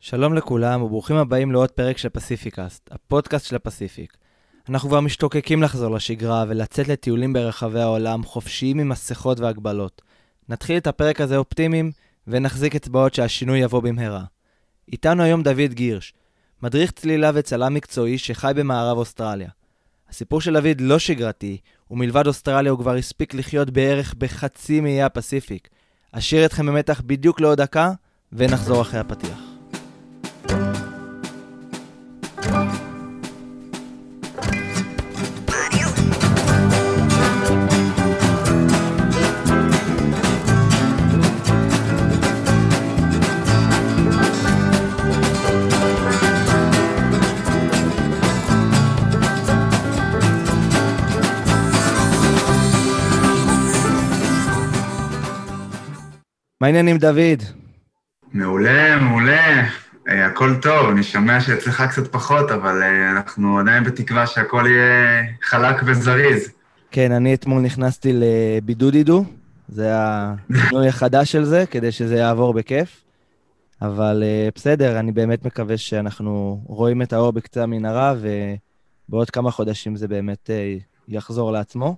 שלום לכולם וברוכים הבאים לעוד פרק של פסיפיקאסט, הפודקאסט של הפסיפיק. אנחנו כבר משתוקקים לחזור לשגרה ולצאת לטיולים ברחבי העולם חופשיים עם מסכות והגבלות. נתחיל את הפרק הזה אופטימיים ונחזיק אצבעות שהשינוי יבוא במהרה. איתנו היום דוד גירש, מדריך צלילה וצלם מקצועי שחי במערב אוסטרליה. הסיפור של דוד לא שגרתי, ומלבד אוסטרליה הוא כבר הספיק לחיות בערך בחצי מאיי הפסיפיק. אשאיר אתכם במתח בדיוק לעוד דקה, ונחזור אחרי הפתיח. מה העניינים, דוד? מעולה, מעולה. אה, הכל טוב, אני שומע שאצלך קצת פחות, אבל אה, אנחנו עדיין בתקווה שהכל יהיה חלק וזריז. כן, אני אתמול נכנסתי לבידודידו, זה השינוי החדש של זה, כדי שזה יעבור בכיף. אבל uh, בסדר, אני באמת מקווה שאנחנו רואים את האור בקצה המנהרה, ובעוד כמה חודשים זה באמת uh, יחזור לעצמו.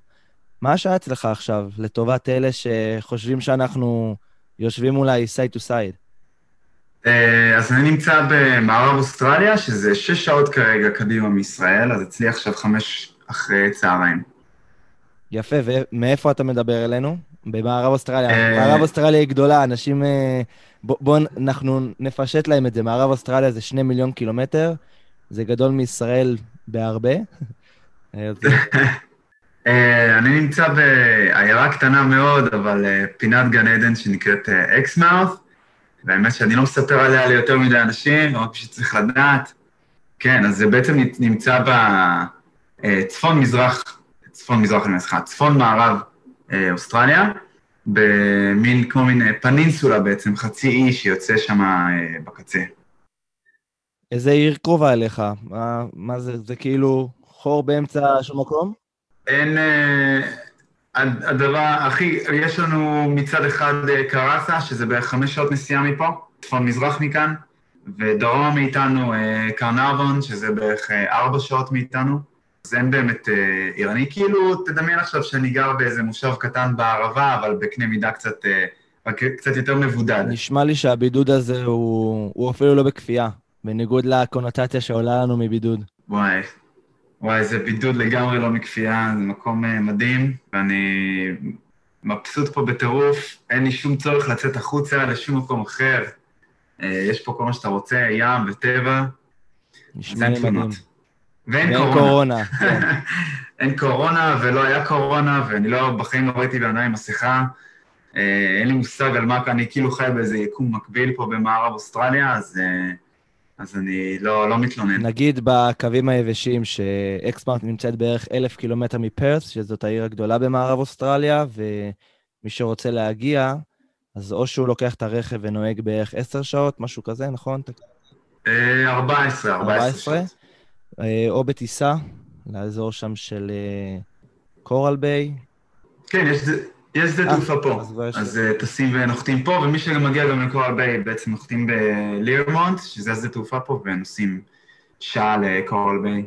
מה השעה אצלך עכשיו, לטובת אלה שחושבים שאנחנו יושבים אולי to side? אה, אז אני נמצא במערב אוסטרליה, שזה שש שעות כרגע קדימה מישראל, אז אצלי עכשיו חמש אחרי צהריים. יפה, ומאיפה אתה מדבר אלינו? במערב אוסטרליה. מערב אוסטרליה היא גדולה, אנשים... בואו בוא, אנחנו נפשט להם את זה. מערב אוסטרליה זה שני מיליון קילומטר, זה גדול מישראל בהרבה. אה, אני נמצא בעיירה קטנה מאוד, אבל אה, פינת גן עדן שנקראת אקסמאות', והאמת שאני לא מספר עליה ליותר מדי אנשים, רק פשוט צריך לדעת. כן, אז זה בעצם נמצא בצפון-מזרח, צפון-מזרח, אני מסכה, צפון-מערב אוסטרליה, במין, כמו מין פנינסולה בעצם, חצי אי שיוצא שם בקצה. איזה עיר קרובה אליך? מה, מה זה, זה כאילו חור באמצע של מקום? אין... הדבר הכי... יש לנו מצד אחד קראסה, שזה בערך חמש שעות נסיעה מפה, צפון מזרח מכאן, ודרום מאיתנו קרנבון, שזה בערך ארבע שעות מאיתנו. אז אין באמת עיר. אני כאילו, תדמיין עכשיו שאני גר באיזה מושב קטן בערבה, אבל בקנה מידה קצת, קצת יותר מבודד. נשמע לי שהבידוד הזה הוא, הוא אפילו לא בכפייה, בניגוד לקונוטציה שעולה לנו מבידוד. וואי, וואי, זה בידוד לגמרי לא מכפייה, זה מקום מדהים, ואני מבסוט פה בטירוף, אין לי שום צורך לצאת החוצה לשום מקום אחר. יש פה כל מה שאתה רוצה, ים וטבע. נשמע לי מדהים. ואין קורונה. כן. אין קורונה ולא היה קורונה, ואני לא, בחיים לא ראיתי בן אדם עם מסכה. אין לי מושג על מה, אני כאילו חי באיזה יקום מקביל פה במערב אוסטרליה, אז... אז אני לא, לא מתלונן. נגיד בקווים היבשים שאקסמארט נמצאת בערך אלף קילומטר מפרס, שזאת העיר הגדולה במערב אוסטרליה, ומי שרוצה להגיע, אז או שהוא לוקח את הרכב ונוהג בערך עשר שעות, משהו כזה, נכון? 14, 14 שעות. או בטיסה, לאזור שם של קורל ביי. כן, יש... יש שדה תעופה פה, אז טסים ונוחתים פה, ומי שמגיע גם לקורל ביי בעצם נוחתים בלירמונט, שזה השדה תעופה פה, ונוסעים שעה לקורל ביי.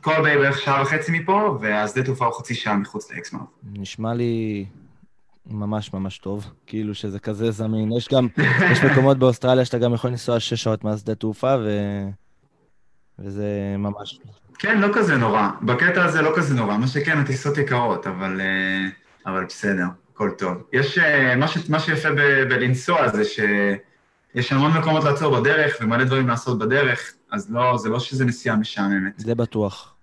קורל ביי בערך שעה וחצי מפה, והשדה תעופה הוא חצי שעה מחוץ לאקסמאות'. נשמע לי ממש ממש טוב, כאילו שזה כזה זמין. יש גם, יש מקומות באוסטרליה שאתה גם יכול לנסוע שש שעות מהשדה תעופה, ו... וזה ממש... כן, לא כזה נורא. בקטע הזה לא כזה נורא. מה שכן, הטיסות יקרות, אבל... אבל בסדר, הכל טוב. יש, מה, ש, מה שיפה ב, בלנסוע זה שיש המון מקומות לעצור בדרך ומלא דברים לעשות בדרך, אז לא, זה לא שזה נסיעה משעממת. זה בטוח,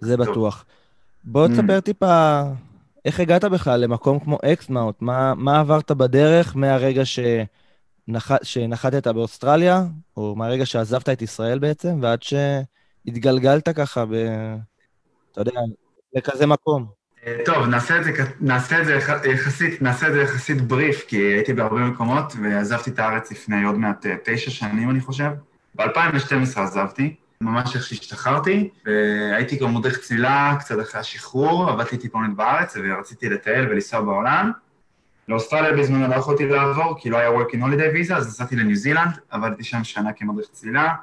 זה טוב. בטוח. בוא תספר mm. טיפה, איך הגעת בכלל למקום כמו אקסמאוט? מה, מה עברת בדרך מהרגע שנח, שנחתת באוסטרליה, או מהרגע שעזבת את ישראל בעצם, ועד שהתגלגלת ככה ב... אתה יודע, לכזה מקום? טוב, נעשה את, זה, נעשה, את זה יחסית, נעשה את זה יחסית בריף, כי הייתי בהרבה מקומות ועזבתי את הארץ לפני עוד מעט תשע שנים, אני חושב. ב-2012 עזבתי, ממש איך שהשתחררתי, והייתי גם מודרך צלילה קצת אחרי השחרור, עבדתי טיפונת בארץ ורציתי לטייל ולנסוע בעולם. לאוסטרליה בזמנו לא יכולתי לעבור, כי לא היה working holiday visa, אז נסעתי לניו זילנד, עבדתי שם שנה כמדריך צלילה,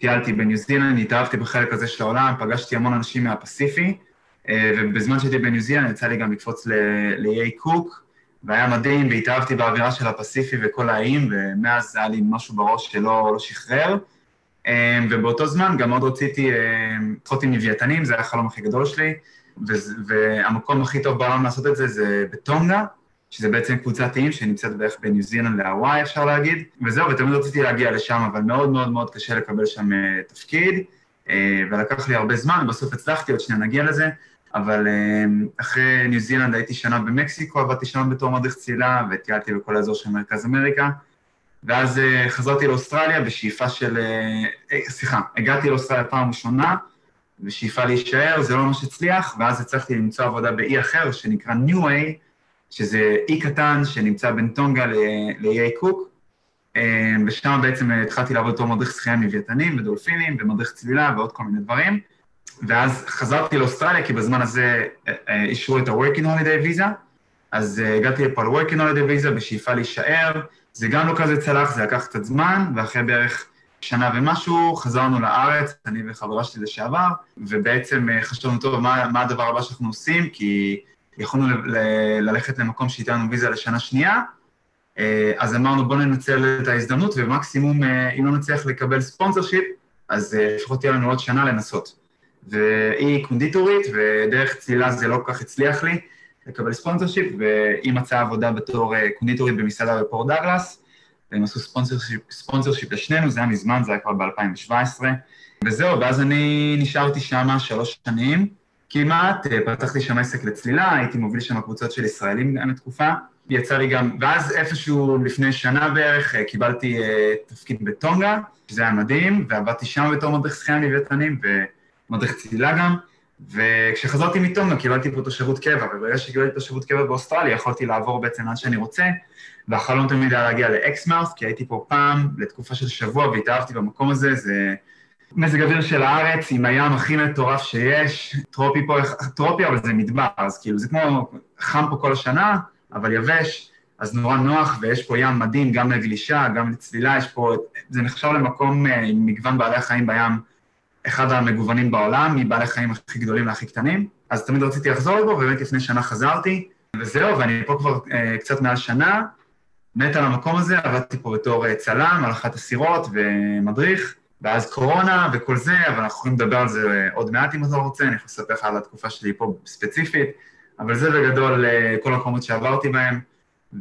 טיילתי בניו זילנד, התאהבתי בחלק הזה של העולם, פגשתי המון אנשים מהפסיפי, אה, ובזמן שהייתי בניו זילנד יצא לי גם לקפוץ לאיי קוק, והיה מדהים, והתאהבתי באווירה של הפסיפי וכל האיים, ומאז היה לי משהו בראש שלא לא שחרר. אה, ובאותו זמן גם מאוד רציתי לשחות עם לוויתנים, זה היה החלום הכי גדול שלי, והמקום הכי טוב בעולם לעשות את זה זה בטונגה, שזה בעצם קבוצת איים שנמצאת בערך בניו זילנד להוואי, אפשר להגיד, וזהו, ותמיד רציתי להגיע לשם, אבל מאוד מאוד מאוד קשה לקבל שם תפקיד, ולקח לי הרבה זמן, בסוף הצלחתי, עוד שנייה נגיע לזה, אבל uh, אחרי ניו זילנד הייתי שנה במקסיקו, עבדתי שם בתור מדריך צלילה, וטיילתי בכל האזור של מרכז אמריקה, ואז uh, חזרתי לאוסטרליה בשאיפה של... Uh, סליחה, הגעתי לאוסטרליה פעם ראשונה, בשאיפה להישאר, זה לא ממש הצליח, ואז הצלחתי למצוא עבודה באי אחר שנקרא New Way, שזה אי קטן שנמצא בין טונגה לאיי קוק, אה, ושם בעצם התחלתי לעבוד בתור מדריך שחייה עם לוויתנים ודולפינים ומדריך צלילה ועוד כל מיני דברים. ואז חזרתי לאוסטרליה, כי בזמן הזה אה, אה, אישרו את ה-Working Holiday Visa, אז הגעתי לפה ל-Working Holiday Visa בשאיפה להישאר, זה גם לא כזה צלח, זה לקח קצת זמן, ואחרי בערך שנה ומשהו חזרנו לארץ, אני וחברה שלי לשעבר, ובעצם חשבנו, טוב, מה, מה הדבר הבא שאנחנו עושים, כי יכולנו ללכת למקום שייתן לנו ויזה לשנה שנייה, אה, אז אמרנו בואו ננצל את ההזדמנות, ומקסימום, אה, אם לא נצליח לקבל ספונסר שיפ, אז אה, לפחות תהיה לנו עוד שנה לנסות. והיא קונדיטורית, ודרך צלילה זה לא כל כך הצליח לי לקבל ספונסר שיפ, והיא מצאה עבודה בתור קונדיטורית במסעדה בפורט דאגלס, והם עשו ספונסר שיפ לשנינו, זה היה מזמן, זה היה כבר ב-2017, וזהו, ואז אני נשארתי שם שלוש שנים, כמעט, אה, פתחתי שם עסק לצלילה, הייתי מוביל שם קבוצות של ישראלים גם לתקופה. יצא לי גם, ואז איפשהו לפני שנה בערך אה, קיבלתי אה, תפקיד בטונגה, שזה היה מדהים, ועבדתי שם בתור מדריך שחייה מוויתנים ומדריך צלילה גם, וכשחזרתי מטונגה קיבלתי פה תושבות קבע, וברגע שקיבלתי תושבות קבע באוסטרליה יכולתי לעבור בעצם לאן שאני רוצה, והחלום תמיד היה להגיע לאקסמאוס, כי הייתי פה פעם לתקופה של שבוע והתאהבתי במקום הזה, זה מזג אוויר של הארץ עם הים הכי מטורף שיש, טרופי פה, טרופי אבל זה מדבר, אז כאילו זה כמו חם פה כל השנה, אבל יבש, אז נורא נוח, ויש פה ים מדהים גם לגלישה, גם לצלילה, יש פה, זה נחשב למקום אה, עם מגוון בעלי החיים בים, אחד המגוונים בעולם, מבעלי החיים הכי גדולים להכי קטנים, אז תמיד רציתי לחזור לפה, ובאמת לפני שנה חזרתי, וזהו, ואני פה כבר אה, קצת מעל שנה, מת על המקום הזה, עבדתי פה בתור אה, צלם על אחת הסירות ומדריך, ואז קורונה וכל זה, אבל אנחנו יכולים לדבר על זה עוד מעט אם אתה רוצה, אני יכול לספר לך על התקופה שלי פה ספציפית, אבל זה בגדול אה, כל המקומות שעברתי בהם.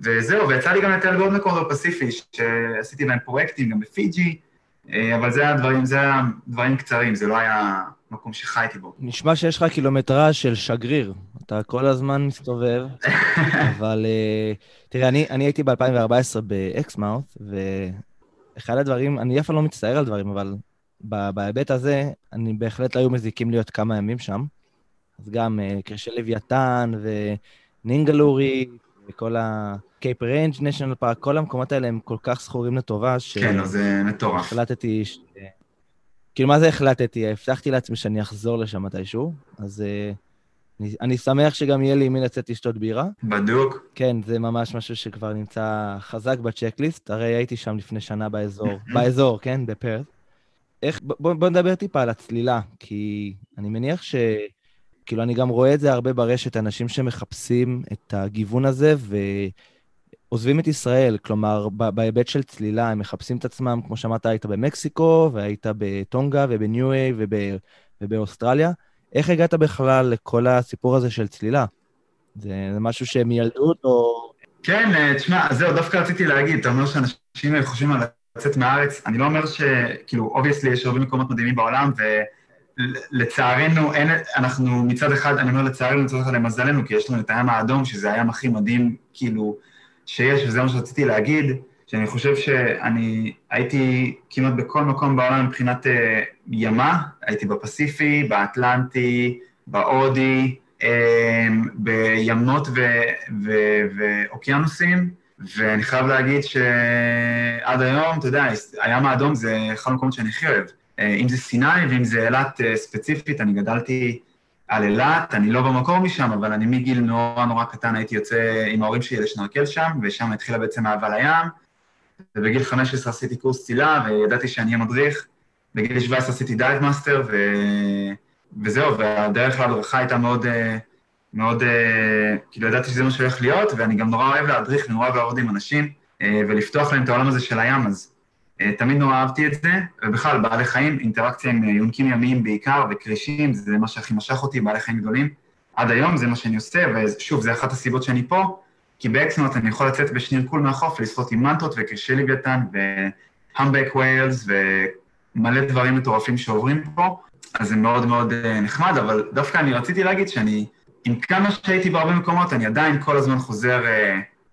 וזהו, ויצא לי גם לטייל בעוד מקומות בפסיפי, שעשיתי בהם פרויקטים, גם בפיג'י, אה, אבל זה היה דברים, זה היה דברים קצרים, זה לא היה מקום שחייתי בו. נשמע שיש לך קילומטראז' של שגריר. אתה כל הזמן מסתובב, אבל uh, תראה, אני, אני הייתי ב-2014 באקסמאות', אחד הדברים, אני אף פעם לא מצטער על דברים, אבל בהיבט הזה, אני בהחלט לא היו מזיקים להיות כמה ימים שם. אז גם uh, כרישי לוויתן ו Ningaloo Reef, וכל ה-Cape Range National Park, כל המקומות האלה הם כל כך זכורים לטובה, ש... כן, זה מטורף. החלטתי... ש... כאילו, מה זה החלטתי? הבטחתי לעצמי שאני אחזור לשם מתישהו, אז... Uh, אני, אני שמח שגם יהיה לי עם מי לצאת לשתות בירה. בדוק. כן, זה ממש משהו שכבר נמצא חזק בצ'קליסט. הרי הייתי שם לפני שנה באזור, באזור, כן? בפרט. איך, בוא, בוא נדבר טיפה על הצלילה, כי אני מניח ש... כאילו, אני גם רואה את זה הרבה ברשת, אנשים שמחפשים את הגיוון הזה ועוזבים את ישראל. כלומר, בהיבט של צלילה, הם מחפשים את עצמם, כמו שאמרת, היית במקסיקו, והיית בטונגה ובניו-איי ובאוסטרליה. איך הגעת בכלל לכל הסיפור הזה של צלילה? זה, זה משהו שהוא מילדות? כן, אה, תשמע, זהו, דווקא רציתי להגיד, אתה אומר שאנשים חושבים על לצאת מהארץ, אני לא אומר ש... כאילו, obviously יש הרבה מקומות מדהימים בעולם, ולצערנו, אין, אנחנו מצד אחד, אני אומר לצערנו, מצד אחד למזלנו, כי יש לנו את הים האדום, שזה הים הכי מדהים, כאילו, שיש, וזה מה שרציתי להגיד. שאני חושב שאני הייתי כמעט בכל מקום בעולם מבחינת uh, ימה, הייתי בפסיפי, באטלנטי, בהודי, um, בימות ואוקיינוסים, ואני חייב להגיד שעד היום, אתה יודע, הים האדום זה אחד המקומות שאני הכי אוהב. Uh, אם זה סיני ואם זה אילת uh, ספציפית, אני גדלתי על אילת, אני לא במקור משם, אבל אני מגיל נורא נורא קטן הייתי יוצא עם ההורים שלי לשנרקל שם, ושם התחילה בעצם אהבה לים, ובגיל 15 עשיתי קורס צלילה, וידעתי שאני אהיה מדריך. בגיל 17 עשיתי dive master, ו... וזהו, והדרך להדרכה הייתה מאוד, אה, מאוד, אה, כאילו ידעתי שזה מה שהולך להיות, ואני גם נורא אוהב להדריך ונורא אוהב לעבוד עם אנשים, אה, ולפתוח להם את העולם הזה של הים, אז תמיד נורא אהבתי את זה, ובכלל, בעלי חיים, אינטראקציה עם יונקים ימיים בעיקר, וכרישים, זה מה שהכי משך אותי, בעלי חיים גדולים. עד היום זה מה שאני עושה, ושוב, זה אחת הסיבות שאני פה, כי באקסמאות' אני יכול לצאת בשנירקול מהחוף ולשחות עם מנטות וכרישי לוויתן ו humpback whales ומלא דברים מטורפים שעוברים פה, אז זה מאוד מאוד אה, נחמד, אבל דווקא אני רציתי להגיד שאני, עם כמה שהייתי בהרבה מקומות, אני עדיין כל הזמן חוזר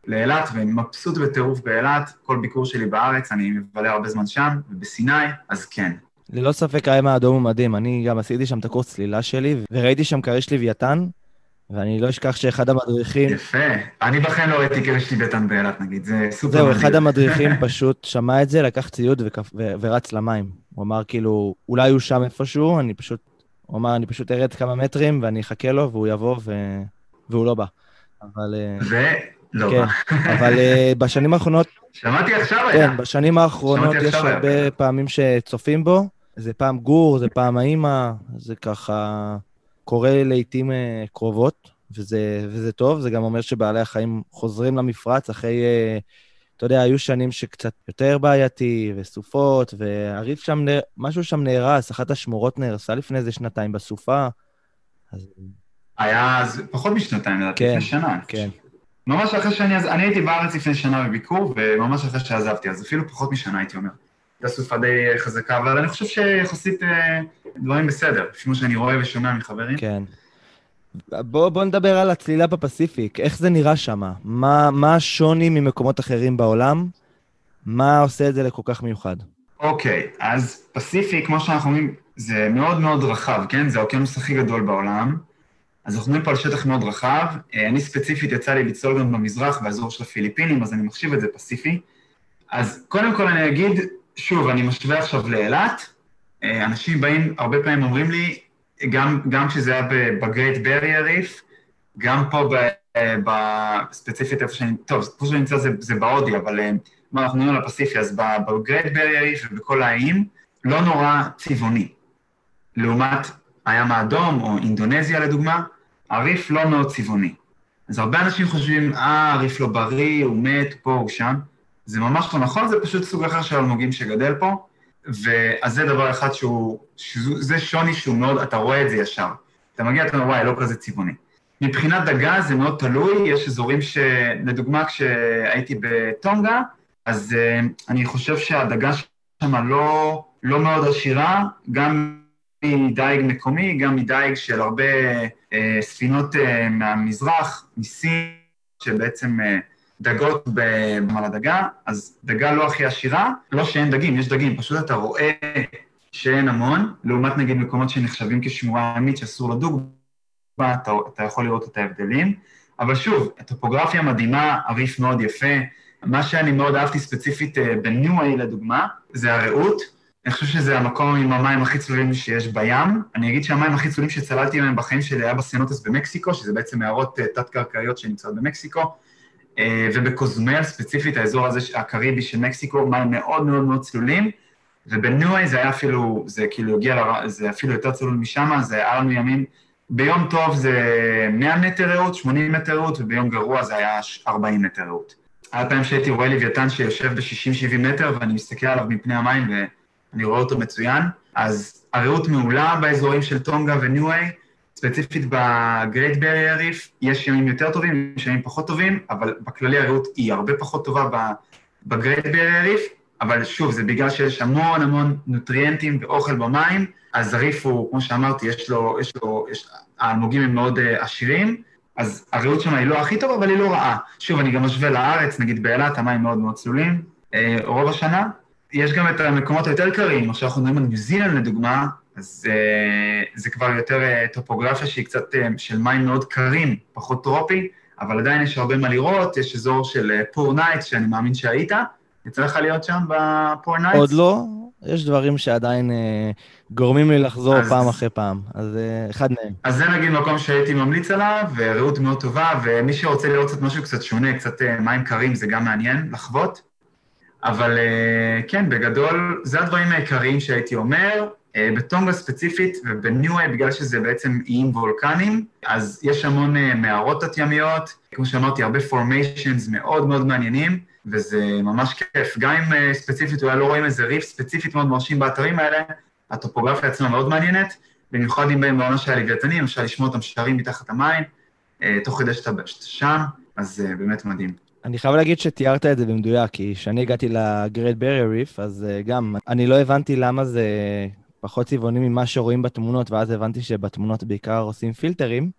לאילת ומבסוט בטירוף באילת. כל ביקור שלי בארץ, אני מבלה הרבה זמן שם, ובסיני, אז כן. ללא ספק הים האדום הוא מדהים. אני גם עשיתי שם את הקורס צלילה שלי, וראיתי שם כריש לוויתן, ואני לא אשכח שאחד המדריכים... יפה. אני בכן לא ראיתי כריש לוויתן באילת, נגיד, זה סופר מדהים. זהו, אחד המדריכים פשוט שמע את זה, לקח ציוד וכף... ו... ורץ למים. הוא אמר כאילו, אולי הוא שם איפשהו, אני פשוט... הוא אמר, אני פשוט ארד כמה מטרים ואני אחכה לו, והוא יבוא, ו... והוא לא בא. אבל... אה, ו... לא כן. אבל uh, בשנים האחרונות... שמעתי עכשיו היה. כן, בשנים האחרונות יש הרבה היה. פעמים שצופים בו. זה פעם גור, זה פעם האימא, זה ככה קורה לעיתים uh, קרובות, וזה, וזה טוב. זה גם אומר שבעלי החיים חוזרים למפרץ אחרי... Uh, אתה יודע, היו שנים שקצת יותר בעייתי, וסופות, והריף שם, משהו שם נהרס, אחת השמורות נהרסה לפני איזה שנתיים בסופה. אז... היה אז פחות משנתיים, לדעתי, כן, לפני שנה. כן. ממש אחרי שאני, אני הייתי בארץ לפני שנה בביקור, וממש אחרי שעזבתי, אז אפילו פחות משנה הייתי אומר. הייתה סופה די חזקה, אבל אני חושב שיחסית אה, דברים בסדר, לפי מה שאני רואה ושומע מחברים. כן. בוא, בוא נדבר על הצלילה בפסיפיק, איך זה נראה שם? מה, מה השוני ממקומות אחרים בעולם? מה עושה את זה לכל כך מיוחד? אוקיי, okay, אז פסיפיק, כמו שאנחנו אומרים, זה מאוד מאוד רחב, כן? זה האוקיינוס הכי גדול בעולם. אז אנחנו מדברים פה על שטח מאוד רחב. אה, אני ספציפית יצא לי לצלול גם במזרח, באזור של הפיליפינים, אז אני מחשיב את זה פסיפי. אז קודם כל אני אגיד, שוב, אני משווה עכשיו לאילת. אה, אנשים באים, הרבה פעמים אומרים לי, גם, גם כשזה היה בגרייט ברי הריף, גם פה ב, ב, ספציפית איפה שאני, טוב, איפה שאני נמצא זה, זה בהודי, אבל אה, מה אנחנו מדברים על הפסיפי, אז בגרייט ברי הריף ובכל האיים, לא נורא צבעוני. לעומת הים האדום או אינדונזיה לדוגמה, הריף לא מאוד צבעוני. אז הרבה אנשים חושבים, אה, הריף לא בריא, הוא מת, פה, הוא שם. זה ממש לא נכון, זה פשוט סוג אחר של אלמוגים שגדל פה. ואז זה דבר אחד שהוא, זה שוני שהוא מאוד, אתה רואה את זה ישר. אתה מגיע, אתה אומר, וואי, לא כזה צבעוני. מבחינת דגה זה מאוד תלוי, יש אזורים ש... לדוגמה, כשהייתי בטונגה, אז uh, אני חושב שהדגה שם לא, לא מאוד עשירה, גם מדייג מקומי, גם מדייג של הרבה uh, ספינות uh, מהמזרח, מסין, שבעצם... Uh, דגות במעל הדגה, אז דגה לא הכי עשירה, לא שאין דגים, יש דגים, פשוט אתה רואה שאין המון, לעומת נגיד מקומות שנחשבים כשמורה ימית שאסור לדוג בה, אתה, אתה יכול לראות את ההבדלים. אבל שוב, הטופוגרפיה מדהימה, הריף מאוד יפה. מה שאני מאוד אהבתי ספציפית אה, בניו-איי לדוגמה, זה הרעות. אני חושב שזה המקום עם המים הכי צלולים שיש בים. אני אגיד שהמים הכי צלולים שצללתי מהם בחיים שלי היה בסנוטס במקסיקו, שזה בעצם מערות אה, תת-קרקעיות שנמצאות במקסיקו. אה, ובקוזמל ספציפית, האזור הזה הקריבי של מקסיקו, מים מאוד מאוד מאוד צלולים, ובניואי זה היה אפילו, זה כאילו הגיע, ל... זה אפילו יותר צלול משם, זה היה לנו ימים, ביום טוב זה 100 מטר רעות, 80 מטר רעות, וביום גרוע זה היה 40 מטר רעות. היה פעם שהייתי רואה לוויתן שיושב ב-60-70 מטר, ואני מסתכל עליו מפני המים ואני רואה אותו מצוין, אז הראות מעולה באזורים של טונגה וניואי, ספציפית ב Great Barrier Reef, יש ימים יותר טובים, יש ימים פחות טובים, אבל בכללי הראות היא הרבה פחות טובה ב Great Barrier Reef, אבל שוב, זה בגלל שיש המון המון נוטריאנטים ואוכל במים, אז הריף הוא, כמו שאמרתי, יש לו, יש לו, יש, האלמוגים הם מאוד אה, עשירים, אז הראות שם היא לא הכי טובה, אבל היא לא רעה. שוב, אני גם משווה לארץ, נגיד באילת, המים מאוד מאוד צלולים, אה, רוב השנה. יש גם את המקומות היותר קרים, עכשיו אנחנו מדברים על ניו זילנד לדוגמה, אז אה, זה כבר יותר אה, טופוגרפיה שהיא קצת אה, של מים מאוד קרים, פחות טרופי, אבל עדיין יש הרבה מה לראות, יש אזור של Poor אה, Knights, שאני מאמין שהיית. יצא לך להיות שם ב Poor Knights? עוד לא. יש דברים שעדיין אה, גורמים לי לחזור אז- פעם אחרי פעם, אז אה, אחד מהם. אז זה נגיד מקום שהייתי ממליץ עליו, ורעות מאוד טובה, ומי שרוצה לראות קצת משהו קצת שונה, קצת אה, מים קרים, זה גם מעניין לחוות. אבל אה, כן, בגדול, זה הדברים העיקריים שהייתי אומר. אה, בטונגה ספציפית ובניואה, בגלל שזה בעצם איים וולקניים, אז יש המון אה, מערות תת-ימיות, כמו שאמרתי, הרבה פורמיישנס מאוד מאוד מעניינים, וזה ממש כיף. גם אם ספציפית אולי לא רואים איזה ריף ספציפית מאוד מרשים באתרים האלה, הטופוגרפיה עצמה מאוד מעניינת, במיוחד אם באים בעונה של הלוויתנים, אפשר לשמוע אותם שרים מתחת המים, תוך כדי שאתה שם, אז באמת מדהים. אני חייב להגיד שתיארת את זה במדויק, כי כשאני הגעתי לגרייט ברייר ריף, אז אה, גם, אני לא הבנתי למה זה פחות צבעוני ממה שרואים בתמונות, ואז הבנתי שבתמונות בעיקר עושים פילטרים,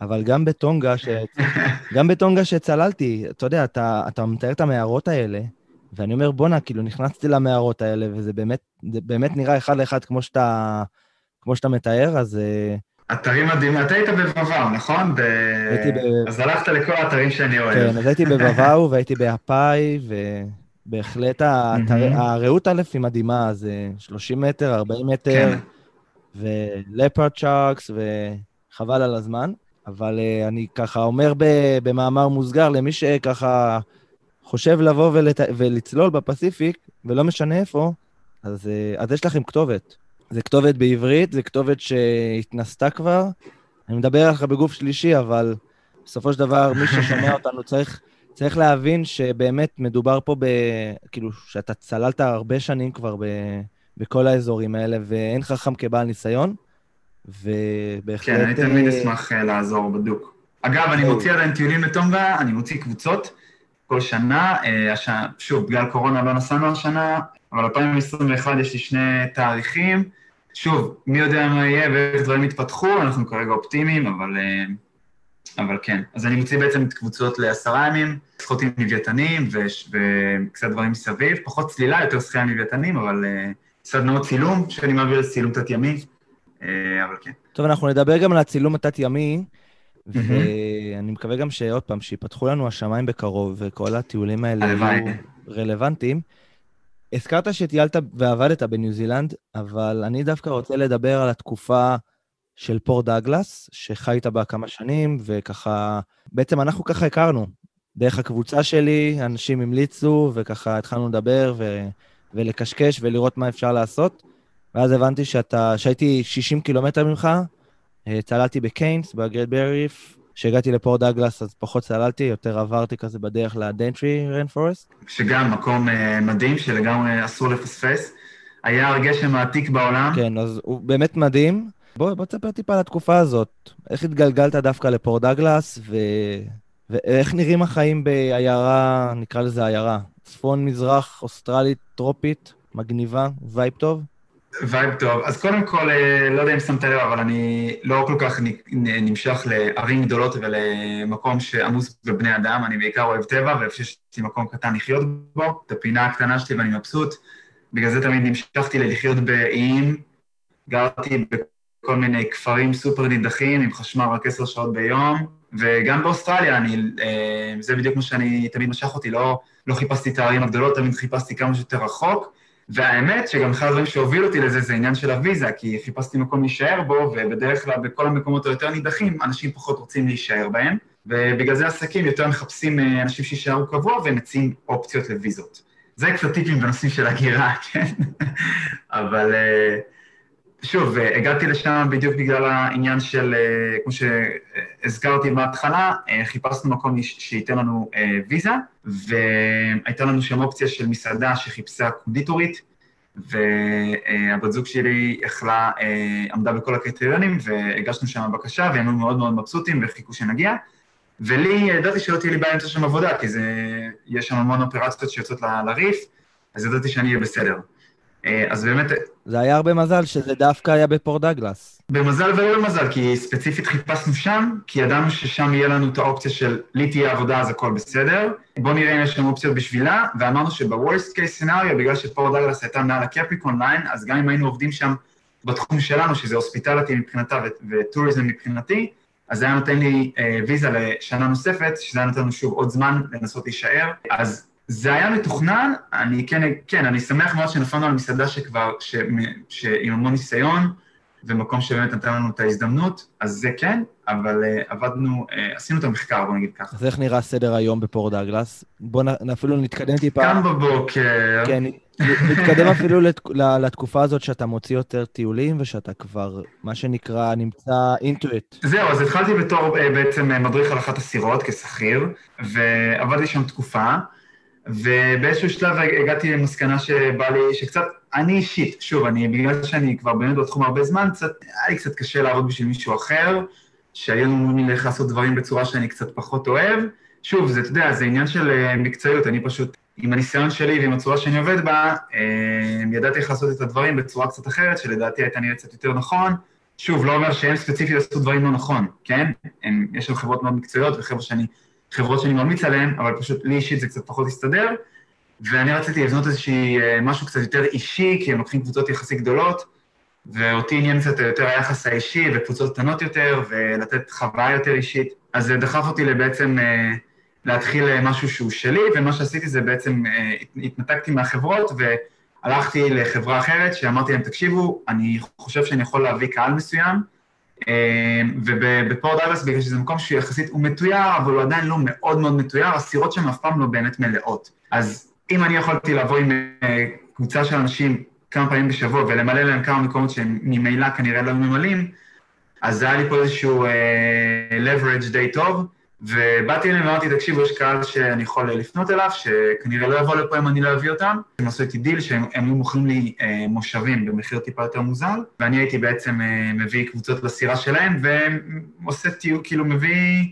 אבל גם בטונגה, ש... גם בטונגה שצללתי, אתה יודע, אתה, אתה מתאר את המערות האלה, ואני אומר, בואנה, כאילו, נכנסתי למערות האלה, וזה באמת, באמת נראה אחד לאחד כמו שאתה, כמו שאתה מתאר, אז אה, אתרים מדהימים, אתה היית בבבאו, נכון? ב... הייתי ב- אז הלכת לכל האתרים שאני אוהב. כן, אז הייתי בבבאו והייתי בהפאי, ובהחלט האתר-. הרעות א' היא מדהימה, זה 30 מטר, 40 מטר, כן. ולפרד שרקס, וחבל על הזמן. אבל אה, אני ככה אומר במאמר מוסגר למי שככה חושב לבוא ולת... ולצלול בפסיפיק, ולא משנה איפה, אז, אה, אז יש לכם כתובת. זה כתובת בעברית, זה כתובת שהתנסתה כבר. אני מדבר עליך בגוף שלישי, אבל בסופו של דבר, מי ששומע אותנו צריך, צריך להבין שבאמת מדובר פה ב... כאילו, שאתה צללת הרבה שנים כבר ב... בכל האזורים האלה, ואין חכם כבעל ניסיון, ובהחלט... כן, אני תמיד אה, אשמח אה, לעזור בדוק. אגב, אני. מוציא עדיין טיולים לטונגה, אני מוציא קבוצות כל שנה. אה, שוב, בגלל קורונה לא נסענו השנה, אבל 2021 יש לי שני תאריכים. שוב, מי יודע מה יהיה ואיך דברים יתפתחו, אנחנו כרגע אופטימיים, אבל, אה, אבל כן. אז אני מוציא בעצם את קבוצות לעשרה ימים, שחות עם לוויתנים וקצת דברים מסביב, פחות צלילה, יותר שחייה עם לוויתנים, אבל אה, סדנאות צילום, שאני מעביר לצילום תת-ימי, אה, אבל כן. טוב, אנחנו נדבר גם על הצילום התת-ימי. ואני מקווה גם שעוד פעם, שיפתחו לנו השמיים בקרוב, וכל הטיולים האלה. יהיו רלוונטיים. הזכרת שטיילת ועבדת בניו זילנד, אבל אני דווקא רוצה לדבר על התקופה של פור דאגלס, שחיית בה כמה שנים, וככה, בעצם אנחנו ככה הכרנו. דרך הקבוצה שלי, אנשים המליצו, וככה התחלנו לדבר ו... ולקשקש ולראות מה אפשר לעשות. ואז הבנתי שאתה, שהייתי 60 קילומטר ממך, אה, צללתי בקיינס, ב Great Barrier Reef. כשהגעתי לפורט דאגלס אז פחות צללתי, יותר עברתי כזה בדרך ל Daintree Rainforest. שגם מקום אה, מדהים שלגמרי אסור לפספס. יער הגשם העתיק בעולם. כן, אז הוא באמת מדהים. בוא, בוא תספר טיפה על התקופה הזאת. איך התגלגלת דווקא לפורט דאגלס, ו... ואיך נראים החיים בעיירה, נקרא לזה עיירה, צפון-מזרח, אוסטרלית, טרופית, מגניבה, וייב טוב? וייב טוב. אז קודם כל, אה, לא יודע אם שמת לב, אבל אני לא כל כך נמשך לערים גדולות ולמקום שעמוס בבני אדם. אני בעיקר אוהב טבע, ואיפה שיש לי מקום קטן לחיות בו, את הפינה הקטנה שלי ואני מבסוט. בגלל זה תמיד נמשכתי ללחיות באיים. גרתי בכל מיני כפרים סופר נידחים, עם חשמל רק עשר שעות ביום, וגם באוסטרליה, אני, אה, זה בדיוק מה שאני, תמיד משך אותי, לא, לא חיפשתי את הערים הגדולות, תמיד חיפשתי כמה שיותר רחוק. והאמת שגם אחד הדברים שהובילו אותי לזה זה עניין של הוויזה, כי חיפשתי מקום להישאר בו, ובדרך כלל בכל המקומות היותר נידחים, אנשים פחות רוצים להישאר בהם, ובגלל זה עסקים יותר מחפשים אה, אנשים שיישארו קבוע ומציעים אופציות לוויזות. זה קצת טיפים בנושאים של הגירה, כן? אבל אה, שוב, אה, הגעתי לשם בדיוק בגלל העניין של, כמו שהזכרתי בהתחלה, חיפשנו מקום שייתן לנו ויזה, והייתה לנו שם אופציה של מסעדה שחיפשה קונדיטורית, והבת זוג שלי יכלה, אה, עמדה בכל הקריטריונים, והגשנו שם בקשה, והם היו מאוד מאוד מבסוטים וחיכו שנגיע. ולי, ידעתי שלא תהיה לי בעיה למצוא שם עבודה, כי זה, יש שם המון אופרציות שיוצאות לריף, אז ידעתי שאני אהיה בסדר. אה, אז באמת, זה היה הרבה מזל שזה דווקא היה בפורט דאגלס. במזל ולא במזל, כי ספציפית חיפשנו שם, כי ידענו ששם יהיה לנו את האופציה של לי תהיה עבודה אז הכל בסדר. בואו נראה אם יש שם אופציות בשבילה, ואמרנו שב worst case scenario, בגלל שפורט דאגלס הייתה מעל ה Capricorn line, אז גם אם היינו עובדים שם בתחום שלנו, שזה hospitality מבחינתה ו tourism מבחינתי, אז זה היה נותן לי אה, ויזה לשנה נוספת, שזה היה נותן לנו שוב עוד זמן לנסות להישאר. אז זה היה מתוכנן, אני כן, כן, אני שמח מאוד שנפלנו על מסעדה שכבר, ש, שעם המון ניסיון, ומקום שבאמת נתן לנו את ההזדמנות, אז זה כן, אבל uh, עבדנו, uh, עשינו את המחקר, בוא נגיד ככה. אז איך נראה סדר היום בפור דאגלס? בואו נ, אפילו נתקדם טיפה. קם בבוקר. כן, נתקדם אפילו לת, לתקופה הזאת שאתה מוציא יותר טיולים, ושאתה כבר, מה שנקרא, נמצא אינטואט. זהו, אז התחלתי בתור uh, בעצם מדריך על אחת הסירות כשכיר, ועבדתי שם תקופה. ובאיזשהו שלב הגעתי למסקנה שבא לי, שקצת, אני אישית, שוב, אני, בגלל שאני כבר באמת בתחום הרבה זמן, קצת, היה לי קצת קשה לעבוד בשביל מישהו אחר, שהיו אומרים לי איך לעשות דברים בצורה שאני קצת פחות אוהב. שוב, זה, אתה יודע, זה עניין של אה, מקצועיות, אני פשוט, עם הניסיון שלי ועם הצורה שאני עובד בה, אה, ידעתי איך לעשות את הדברים בצורה קצת אחרת, שלדעתי הייתה נראית קצת יותר נכון. שוב, לא אומר שהם ספציפית עשו דברים לא נכון, כן? הם, יש שם חברות מאוד מקצועיות וחבר'ה שאני חברות שאני ממליץ עליהן, אבל פשוט לי אישית זה קצת פחות הסתדר, ואני רציתי לבנות איזושהי, אה, משהו קצת יותר אישי, כי הם לוקחים קבוצות יחסית גדולות, ואותי עניין קצת יותר היחס האישי וקבוצות קטנות יותר, ולתת חוויה יותר אישית. אז זה דחף אותי בעצם אה, להתחיל אה, משהו שהוא שלי, ומה שעשיתי זה בעצם, התנתקתי מהחברות, והלכתי לחברה אחרת, שאמרתי להם, תקשיבו, אני חושב שאני יכול להביא קהל מסוים, ובפורט איירס, בגלל שזה מקום שהוא יחסית, הוא מתויר, אבל הוא עדיין לא מאוד מאוד מתויר, הסירות שם אף פעם לא באמת מלאות. אז אם אני יכולתי לבוא עם אה, קבוצה של אנשים כמה פעמים בשבוע ולמלא להם כמה מקומות שהם ממילא כנראה לא ממלאים, אז היה לי פה איזשהו uh, leverage די טוב, ובאתי אליהם ואמרתי, תקשיבו, יש קהל שאני יכול לפנות אליו, שכנראה לא יבוא לפה אם אני לא אביא אותם. הם עשו איתי דיל שהם היו מוכרים לי אה, מושבים במחיר טיפה יותר מוזל, ואני הייתי בעצם אה, מביא קבוצות לסירה שלהם, ועושה טיול, כאילו מביא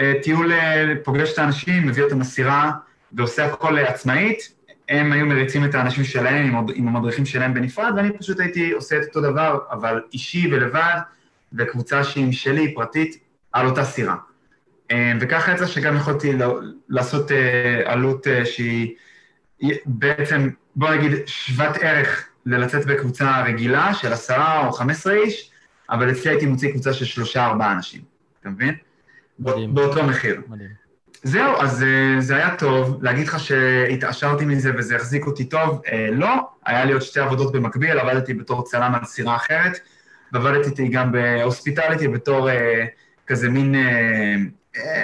אה, טיול, אה, פוגש את האנשים, מביא אותם לסירה, ועושה הכל אה, עצמאית. הם היו מריצים את האנשים שלהם עם, עם המדריכים שלהם בנפרד, ואני פשוט הייתי עושה את אותו דבר, אבל אישי ולבד, וקבוצה שהיא שלי, פרטית, על אותה סירה. אה, וככה יצא שגם יכולתי לעשות אה, עלות אה, שהיא בעצם, בוא נגיד, שוות ערך ללצאת בקבוצה רגילה של עשרה או חמש עשרה איש, אבל אצלי הייתי מוציא קבוצה של שלושה ארבעה אנשים, אתה מבין? מדהים. באותו מחיר. מדהים. זהו, אז זה היה טוב. להגיד לך שהתעשרתי מזה וזה החזיק אותי טוב, לא. היה לי עוד שתי עבודות במקביל, עבדתי בתור צלם על סירה אחרת, ועבדתי גם ב hospitality בתור כזה מין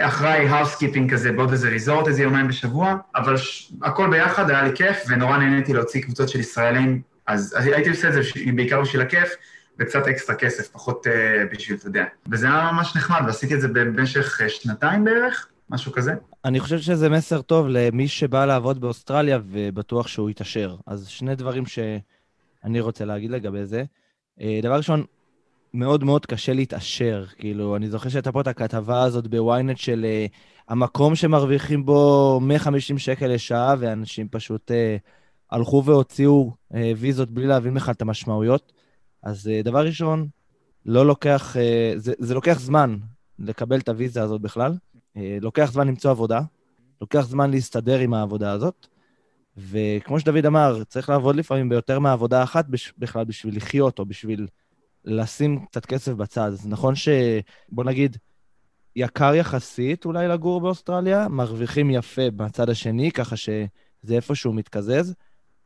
אחראי housekeeping כזה בעוד איזה resort איזה יומיים בשבוע, אבל ש... הכל ביחד היה לי כיף, ונורא נהניתי להוציא קבוצות של ישראלים, אז, אז הייתי עושה את זה בעיקר בשביל הכיף, וקצת אקסטרה כסף, פחות uh, בשביל, אתה יודע. וזה היה ממש נחמד, ועשיתי את זה במשך uh, שנתיים בערך, משהו כזה. אני חושב שזה מסר טוב למי שבא לעבוד באוסטרליה ובטוח שהוא יתעשר. אז שני דברים שאני רוצה להגיד לגבי זה. דבר ראשון, מאוד מאוד קשה להתעשר. כאילו, אני זוכר שהייתה פה את הכתבה הזאת בוויינט של uh, המקום שמרוויחים בו 150 שקל לשעה, ואנשים פשוט uh, הלכו והוציאו uh, ויזות בלי להבין בכלל את המשמעויות. אז uh, דבר ראשון, לא לוקח, uh, זה, זה לוקח זמן לקבל את הוויזה הזאת בכלל. Uh, לוקח זמן למצוא עבודה, לוקח זמן להסתדר עם העבודה הזאת. וכמו שדוד אמר, צריך לעבוד לפעמים ביותר מעבודה אחת בכלל בשביל לחיות או בשביל לשים קצת כסף בצד. אז נכון ש... בוא נגיד, יקר יחסית אולי לגור באוסטרליה, מרוויחים יפה בצד השני, ככה שזה איפשהו מתקזז,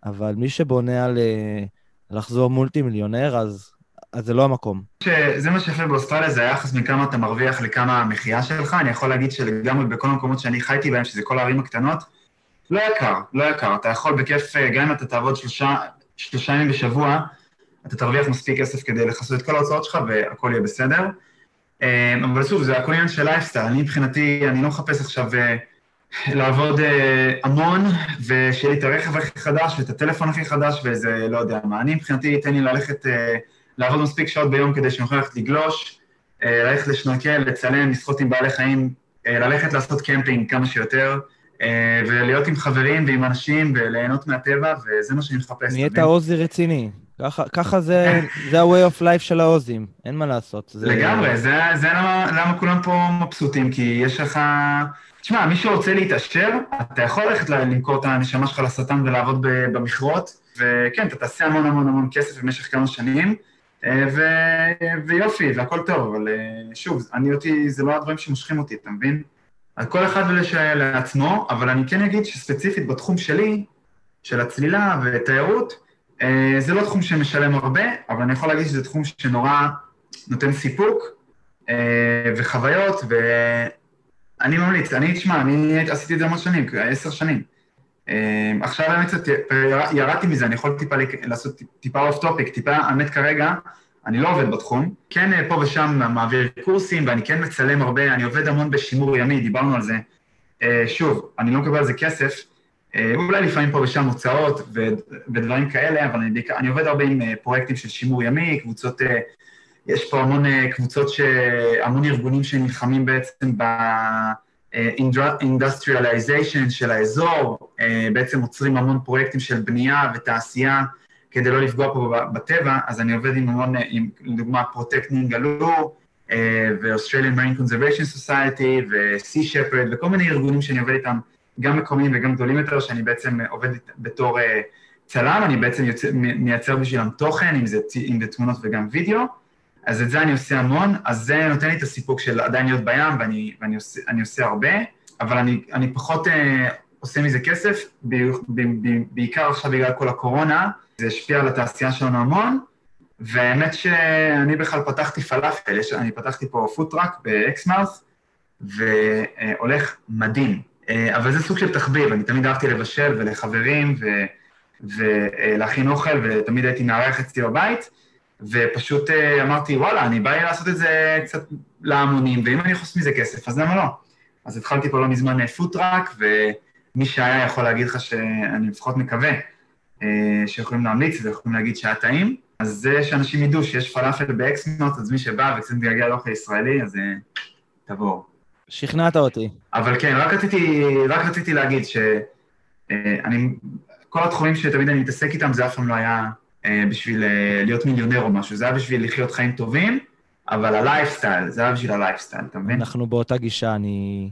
אבל מי שבונה על אה, לחזור מולטי מיליונר, אז, אז זה לא המקום. זה מה שיפה באוסטרליה, זה היחס מכמה אתה מרוויח לכמה המחיה שלך. אני יכול להגיד שלגמרי בכל המקומות שאני חייתי בהם, שזה כל הערים הקטנות, לא יקר, לא יקר. אתה יכול בכיף, אה, גם אם אתה תעבוד שלושה, שלושה ימים בשבוע, אתה תרוויח מספיק כסף כדי לכסות את כל ההוצאות שלך והכל יהיה בסדר. אמ, אבל שוב, זה הכל עניין של לייפסטייל. אני מבחינתי, אני לא מחפש עכשיו אה, לעבוד אה, המון, ושיהיה לי את הרכב הכי חדש ואת הטלפון הכי חדש ואיזה, לא יודע מה. אני מבחינתי, תן לי ללכת, אה, לעבוד מספיק שעות ביום כדי שאני אוכל ללכת לגלוש, ללכת לשנרקל, לצלם, לשחות עם בעלי חיים, ללכת לעשות קמפינג כמה שיותר. ולהיות עם חברים ועם אנשים וליהנות מהטבע, וזה מה שאני מחפש. נהיית עוזי רציני. ככה, ככה זה, זה ה-way of life של העוזים, אין מה לעשות. זה... לגמרי, זה, זה למה, למה כולם פה מבסוטים, כי יש לך... תשמע, מי שרוצה להתעשר, אתה יכול ללכת למכור את הנשמה שלך לשטן ולעבוד במכרות, וכן, אתה תעשה המון המון המון כסף במשך כמה שנים, אה, ו... ויופי, והכל טוב, אבל אה, שוב, אני אותי, זה לא הדברים שמושכים אותי, אתה מבין? אז כל אחד לעצמו, אבל אני כן אגיד שספציפית בתחום שלי, של הצלילה ותיירות, זה לא תחום שמשלם הרבה, אבל אני יכול להגיד שזה תחום שנורא נותן סיפוק אה, וחוויות, ואני ממליץ, אני, תשמע, אני עשיתי את זה המון שנים, עשר שנים. אה, עכשיו האמת קצת ירדתי מזה, אני יכול טיפה לעשות טיפה off topic, טיפה, האמת כרגע, אני לא עובד בתחום, כן פה ושם מעביר קורסים, ואני כן מצלם הרבה, אני עובד המון בשימור ימי, דיברנו על זה. שוב, אני לא מקבל על זה כסף, אה, אולי לפעמים פה ושם הוצאות ודברים כאלה, אבל אני, אני עובד הרבה עם אה, פרויקטים של שימור ימי, קבוצות, אה, יש פה המון קבוצות, ש, המון ארגונים שנלחמים בעצם ב-industrialization של האזור, בעצם עוצרים המון פרויקטים של בנייה ותעשייה כדי לא לפגוע פה בטבע, אז אני עובד עם המון, עם, לדוגמה, Protect Ningaloo, ו-Australian Marine Conservation Society, ו-Sea Shepherd, וכל מיני ארגונים שאני עובד איתם גם מקומיים וגם גדולים יותר, שאני בעצם עובד בתור אה, צלם, אני בעצם יוצא, מייצר בשבילם תוכן, אם זה, אם זה תמונות וגם וידאו, אז את זה אני עושה המון, אז זה נותן לי את הסיפוק של עדיין להיות בים, ואני, ואני עושה, עושה הרבה, אבל אני, אני פחות אה, עושה מזה כסף, ב, ב, ב, בעיקר עכשיו בגלל כל הקורונה, זה השפיע על התעשייה שלנו המון, והאמת שאני בכלל פתחתי פלאפל, אני פתחתי פה food truck באקסמאות', והולך מדהים. אה, אבל זה סוג של תחביב, אני תמיד אהבתי לבשל ולחברים ו... ולהכין אוכל, ותמיד הייתי מארח אצלי בבית, ופשוט אה, אמרתי, וואלה, אני בא לי לעשות את זה קצת להמונים, ואם אני עושה מזה כסף, אז למה לא? אז התחלתי פה לא מזמן food truck, אה, ומי שהיה יכול להגיד לך שאני לפחות מקווה שיכולים להמליץ ויכולים להגיד שהיה טעים. אז זה שאנשים ידעו שיש פלאפל באקסמאות', אז מי שבא וקצת מתגעגע לאוכל ישראלי, אז תבואו. שכנעת אותי. אבל כן, רק רציתי, רק רציתי להגיד שאני, אה, כל התחומים שתמיד אני מתעסק איתם, זה אף פעם לא היה אה, בשביל אה, להיות מיליונר או משהו, זה היה בשביל לחיות חיים טובים, אבל הלייפסטייל, זה היה בשביל הלייפסטייל, אתה מבין? אנחנו באותה גישה, אני,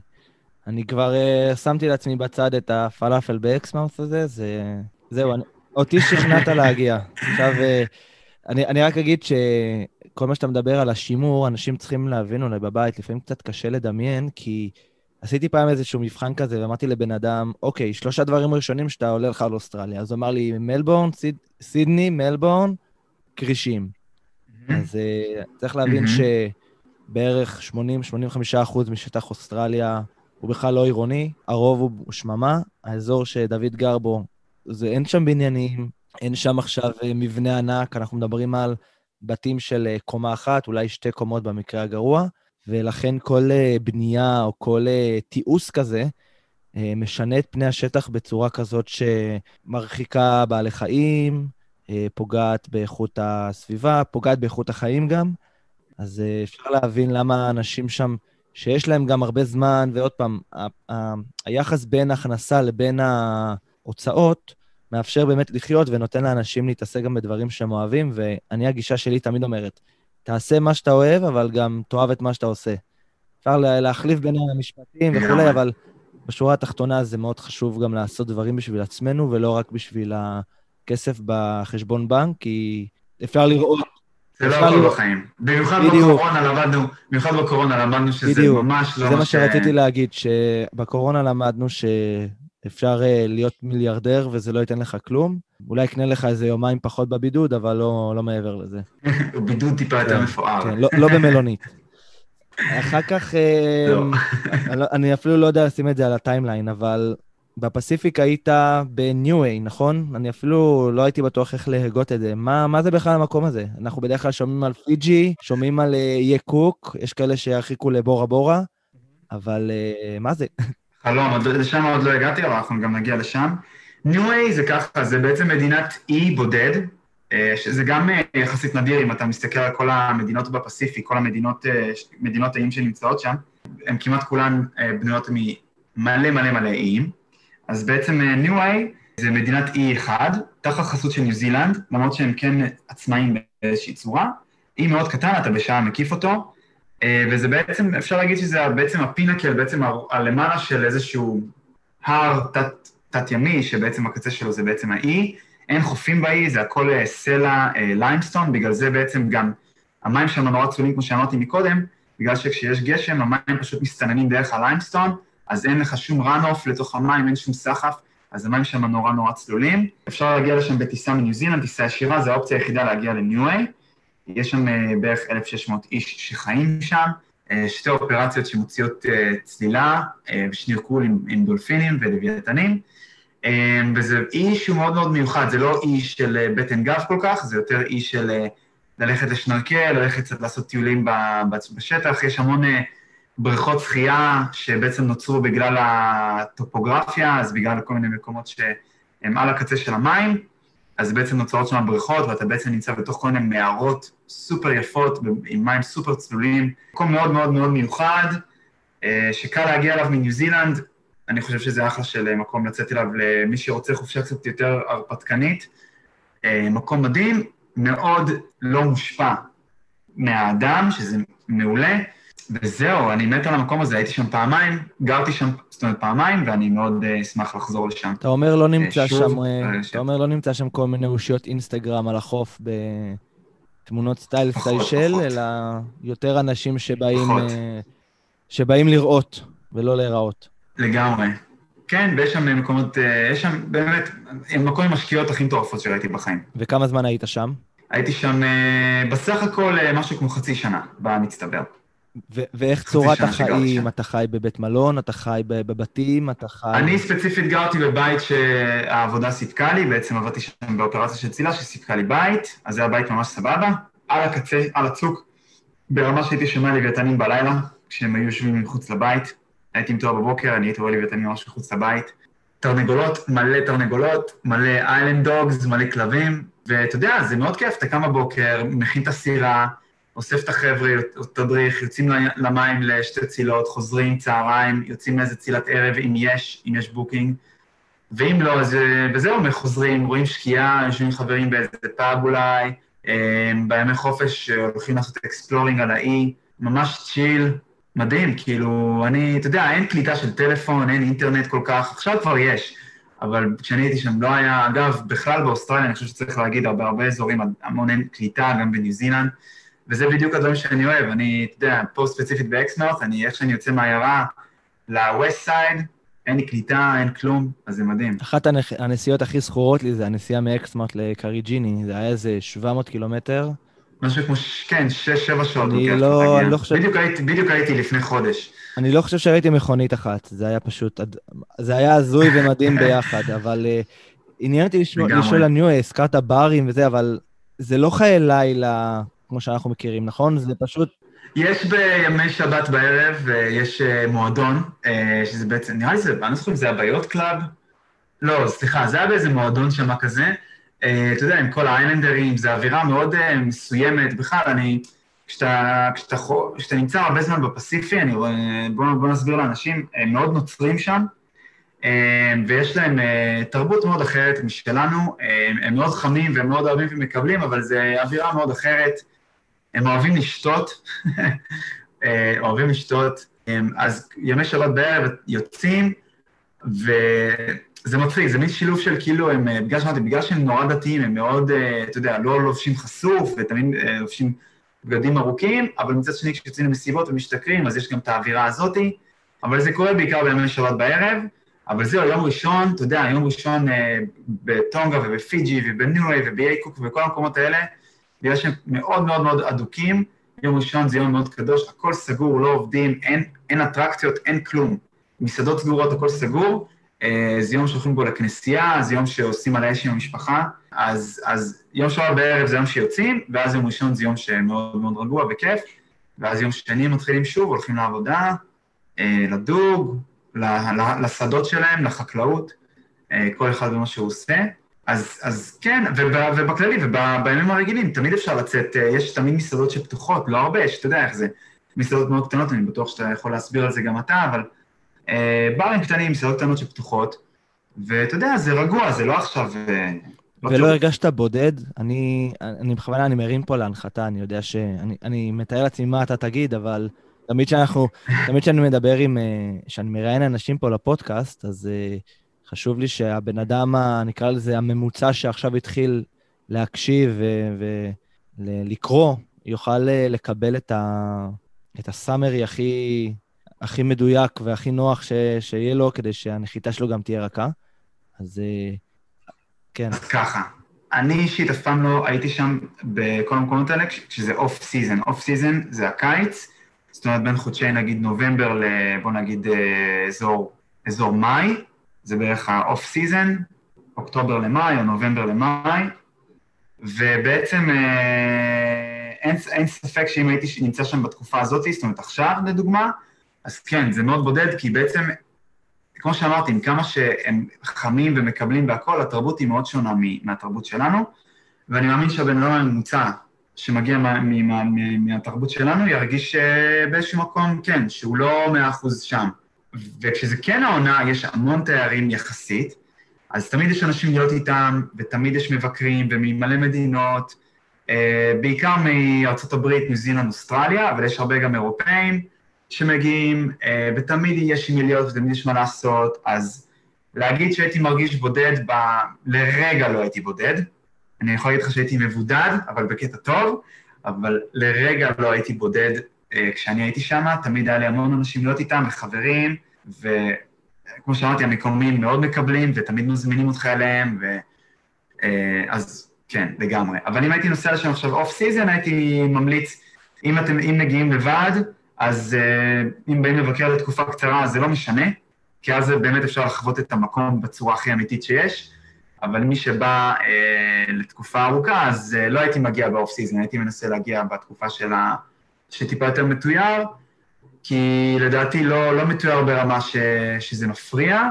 אני כבר אה, שמתי לעצמי בצד את הפלאפל באקסמאות' הזה, זה... זהו, אני, אותי שכנעת להגיע. עכשיו, אה, אני, אני רק אגיד ש... כל מה שאתה מדבר על השימור, אנשים צריכים להבין אולי בבית, לפעמים קצת קשה לדמיין, כי עשיתי פעם איזשהו מבחן כזה, ואמרתי לבן אדם, אוקיי, שלושה דברים ראשונים שאתה עולה לך על אוסטרליה. אז הוא אמר לי, מלבורן, סיד, סידני, מלבורן, כרישים. Mm-hmm. אז uh, צריך להבין mm-hmm. שבערך 80-85% משטח אוסטרליה הוא בכלל לא עירוני, הרוב הוא שממה. האזור שדוד גר בו, זה, אין שם בניינים, אין שם עכשיו אה, מבנה ענק, אנחנו מדברים על בתים של אה, קומה אחת, אולי שתי קומות במקרה הגרוע, ולכן כל אה, בנייה או כל אה, תיעוש כזה משנה את פני השטח בצורה כזאת שמרחיקה בעלי חיים, פוגעת באיכות הסביבה, פוגעת באיכות החיים גם. אז אפשר להבין למה אנשים שם, שיש להם גם הרבה זמן, ועוד פעם, היחס בין הכנסה לבין ההוצאות, מאפשר באמת לחיות ונותן לאנשים להתעסק גם בדברים שהם אוהבים, ואני, הגישה שלי תמיד אומרת, תעשה מה שאתה אוהב, אבל גם תאהב את מה שאתה עושה. אפשר להחליף בין המשפטים וכולי, אבל בשורה התחתונה זה מאוד חשוב גם לעשות דברים בשביל עצמנו, ולא רק בשביל הכסף בחשבון בנק, כי אפשר לראות... זה לא הכל בחיים. במיוחד בקורונה למדנו, במיוחד בקורונה למדנו שזה. ממש לא זה מה שרציתי להגיד, שבקורונה למדנו ש... אפשר uh, להיות מיליארדר וזה לא ייתן לך כלום. אולי יקנה לך איזה יומיים פחות בבידוד, אבל לא, לא מעבר לזה. בידוד טיפה יותר כן, מפואר. כן, לא, לא במלונית. אחר כך, אה. אני, אני אפילו לא יודע לשים את זה על ה timeline, אבל בפסיפיק היית בניואה, נכון? אני אפילו לא הייתי בטוח איך להגות את זה. מה, מה זה בכלל המקום הזה? אנחנו בדרך כלל שומעים על פיג'י, שומעים על איי אה, קוק, יש כאלה שירחיקו לבורה בורה, אבל uh, מה זה? חלום, לשם עוד לא הגעתי, אבל אנחנו גם נגיע לשם. ניו-איי זה ככה, זה בעצם מדינת אי בודד, אה, שזה גם אה, יחסית נדיר אם אתה מסתכל על כל המדינות בפסיפיק, כל המדינות, אה, מדינות האיים שנמצאות שם, הן כמעט כולן בנויות ממלא מלא מלא איים. אז בעצם ניו-איי זה מדינת אי אחד, תחת חסות של ניו זילנד, למרות שהם כן עצמאים באיזושהי צורה. אי מאוד קטן, אתה בשעה מקיף אותו, וזה בעצם, אפשר להגיד שזה בעצם ה pinnacle, בעצם הלמעלה של איזשהו הר תת, תת-ימי, שבעצם הקצה שלו זה בעצם האי. אין חופים באי, זה הכל אה, סלע limestone, אה, בגלל זה בעצם גם המים שם נורא צלולים, כמו שאמרתי מקודם, בגלל שכשיש גשם, המים פשוט מסתננים דרך ה limestone, אז אין לך שום run-off לתוך המים, אין שום סחף, אז המים שם נורא נורא צלולים. אפשר להגיע לשם בטיסה מניו זילנד, טיסה ישירה, זו האופציה היחידה להגיע לניואה. יש שם אה, בערך 1,600 איש שחיים שם, אה, שתי אופרציות שמוציאות אה, צלילה ושנירקול עם, עם דולפינים ולוויתנים. וזה אי שהוא מאוד מאוד מיוחד, זה לא אי של בטן גב כל כך, זה יותר אי של ללכת לשנרקל, ללכת קצת לעשות טיולים בשטח, יש המון בריכות שחייה שבעצם נוצרו בגלל הטופוגרפיה, אז בגלל כל מיני מקומות שהם על הקצה של המים, אז בעצם נוצרות שם בריכות, ואתה בעצם נמצא בתוך כל מיני מערות סופר יפות, עם מים סופר צלולים, מקום מאוד מאוד מאוד מיוחד, אה, שקל להגיע אליו מניו זילנד, אני חושב שזה אחלה של מקום לצאת אליו למי שרוצה חופשה קצת יותר הרפתקנית. אה, מקום מדהים, מאוד לא מושפע מהאדם, שזה מעולה. וזהו, אני מת על המקום הזה, הייתי שם פעמיים, גרתי שם, זאת אומרת פעמיים, ואני מאוד uh, אשמח לחזור לשם. אתה אומר לא נמצא uh, שם, uh, אתה אומר לא נמצא שם כל מיני אושיות אינסטגרם על החוף בתמונות סטייל סיישל, אלא יותר אנשים שבאים, שבאים לראות ולא להיראות. לגמרי. כן, ויש שם מקומות, יש שם באמת, מקום עם משקיעות הכי מטורפות שראיתי בחיים. וכמה זמן היית שם? הייתי שם בסך הכל משהו כמו חצי שנה, במצטבר. ו- ואיך צורת החיים? אתה חי בבית מלון, אתה חי בבתים, אתה חי... אני ספציפית גרתי בבית שהעבודה סיפקה לי, בעצם עבדתי שם באופרציה של צלילה שסיפקה לי בית, אז זה היה בית ממש סבבה. על הקצה, על הצוק, ברמה שהייתי שומע לוויתנים בלילה, כשהם היו יושבים מחוץ לבית. הייתי מתעורר בבוקר, אני הייתי רואה לוויתנים ממש מחוץ לבית. תרנגולות, מלא תרנגולות, מלא island dogs, מלא כלבים, ואתה יודע, זה מאוד כיף, אתה קם בבוקר, מכין את הסירה, אוסף את החבר'ה, תדריך, יוצאים למים לשתי צלילות, חוזרים צהריים, יוצאים לאיזה צלילת ערב, אם יש, אם יש booking, ואם לא, אז וזהו, חוזרים, רואים שקיעה, יושבים חברים באיזה פאב אולי, אה, בימי חופש הולכים לעשות exploring על האי, ממש chill, מדהים, כאילו, אני, אתה יודע, אין קליטה של טלפון, אין אינטרנט כל כך, עכשיו כבר יש, אבל כשאני הייתי שם לא היה, אגב, בכלל באוסטרליה, אני חושב שצריך להגיד, בהרבה אזורים המון אין קליטה, גם בניו זילנד, וזה בדיוק הדברים שאני אוהב. אני, אתה יודע, פה ספציפית באקסמות', אני, איך שאני יוצא מהעיירה ל-West Side, אין לי קליטה, אין כלום, אז זה מדהים. אחת הנסיעות הכי זכורות לי זה הנסיעה מאקסמארט לקריג'יני, זה היה איזה 700 קילומטר. משהו כמו, כן, 6-7 שעות. אני לא, אני לא חושב... בדיוק הייתי, בדיוק הייתי לפני חודש. אני לא חושב שראיתי מכונית אחת, זה היה פשוט, זה היה הזוי ומדהים ביחד, אבל uh, עניין אותי לשאול על ניו, הזכרת ברים וזה, אבל זה לא חיי לילה כמו שאנחנו מכירים, נכון? זה פשוט... יש בימי שבת בערב, אה, יש אה, מועדון, אה, שזה בעצם, נראה לי זה, אני לא זוכר אם זה ב yacht club. לא, סליחה, זה היה באיזה מועדון שמה כזה. אתה יודע, עם כל האיילנדרים, זו אווירה מאוד מסוימת. בכלל, אני, כשאתה, כשאתה, כשאתה נמצא הרבה זמן בפסיפיק, אני רואה, בואו בוא נסביר לאנשים, הם מאוד נוצרים שם, ויש להם תרבות מאוד אחרת משלנו, הם מאוד חמים והם מאוד אוהבים ומקבלים, אבל זו אווירה מאוד אחרת. הם אוהבים לשתות, אה, אוהבים לשתות, אז ימי שבת בערב יוצאים, וזה מצחיק, זה מין שילוב של כאילו, הם, אה, בגלל שאמרתי, בגלל שהם נורא דתיים, הם מאוד, אה, אתה יודע, לא לובשים חשוף, ותמיד לובשים בגדים ארוכים, אבל מצד שני, כשיוצאים למסיבות ומשתכרים, אז יש גם את האווירה הזאתי, אבל זה קורה בעיקר בימי שבת בערב, אבל זהו, יום ראשון, אתה יודע, יום ראשון אה, בטונגה ובפיג'י ובניו-ריי ובאיי קוק ובכל המקומות האלה, בגלל שהם מאוד מאוד מאוד אדוקים, יום ראשון זה יום מאוד קדוש, הכל סגור, לא עובדים, אין, אין אטרקציות, אין כלום. מסעדות סגורות, הכל סגור, אה, זה יום שהולכים בו לכנסייה, זה יום שעושים על האש עם המשפחה, אז, אז יום שבת בערב זה יום שיוצאים, ואז יום ראשון זה יום שמאוד מאוד רגוע וכיף, ואז יום שני מתחילים שוב, הולכים לעבודה, אה, לדוג, לשדות שלהם, לחקלאות, אה, כל אחד במה שהוא עושה. אז, אז כן, ובכללי, ובימים הרגילים, תמיד אפשר לצאת, אה, יש תמיד מסעדות שפתוחות, לא הרבה, יש, אתה יודע איך זה, מסעדות מאוד קטנות, אני בטוח שאתה יכול להסביר על זה גם אתה, אבל אה, ברים קטנים, מסעדות קטנות שפתוחות, ואתה יודע, זה רגוע, זה לא עכשיו... אה, לא ולא הרגשת בודד? אני, אני בכוונה, אני מרים פה להנחתה, אני יודע ש... אני, אני מתאר לעצמי מה אתה תגיד, אבל תמיד שאנחנו, תמיד שאני מדבר עם, כשאני מראיין אנשים פה לפודקאסט, אז חשוב לי שהבן אדם, נקרא לזה, הממוצע שעכשיו התחיל להקשיב ולקרוא, יוכל לקבל את, ה, את הסאמרי הכי, הכי מדויק והכי נוח ש, שיהיה לו, כדי שהנחיתה שלו גם תהיה רכה. אז אה, כן. אז ככה, אני אישית אף פעם לא הייתי שם בכל המקומות האלה, כשזה off season. off season זה הקיץ, זאת אומרת בין חודשי נגיד נובמבר ל... בוא נגיד אה, אזור, אזור מאי, זה בערך ה off season, אוקטובר למאי או נובמבר למאי, ובעצם אה, אין, אין ספק שאם הייתי נמצא שם בתקופה הזאת, זאת אומרת עכשיו לדוגמה, אז כן, זה מאוד בודד, כי בעצם, כמו שאמרתי, עם כמה שהם חמים ומקבלים והכול, התרבות היא מאוד שונה מהתרבות שלנו, ואני מאמין שהבן אדם הממוצע שמגיע מה, מה, מה, מהתרבות שלנו ירגיש אה, באיזשהו מקום, כן, שהוא לא מאה אחוז שם. וכשזה כן העונה, יש המון תיירים יחסית, אז תמיד יש אנשים להיות איתם, ותמיד יש מבקרים, וממלא מדינות, אה, בעיקר מארצות הברית, ניו זילנד, אוסטרליה, אבל יש הרבה גם אירופאים שמגיעים, אה, ותמיד יש עם מי להיות ותמיד יש מה לעשות, אז להגיד שהייתי מרגיש בודד, ב... לרגע לא הייתי בודד. אני יכול להגיד לך שהייתי מבודד, אבל בקטע טוב, אבל לרגע לא הייתי בודד אה, כשאני הייתי שם, תמיד היה לי המון אנשים להיות איתם, וחברים, וכמו שאמרתי, המקומים מאוד מקבלים, ותמיד מזמינים אותך אליהם, ו... אה, אז כן, לגמרי. אבל אם הייתי נוסע לשם עכשיו off season, הייתי ממליץ, אם אתם, אם מגיעים לבד, אז אה, אם באים לבקר לתקופה קצרה, זה לא משנה, כי אז באמת אפשר לחוות את המקום בצורה הכי אמיתית שיש, אבל מי שבא אה, לתקופה ארוכה, אז אה, לא הייתי מגיע ב off season, הייתי מנסה להגיע בתקופה של ה... שטיפה יותר מתויר, כי לדעתי לא, לא מתויר ברמה ש, שזה מפריע,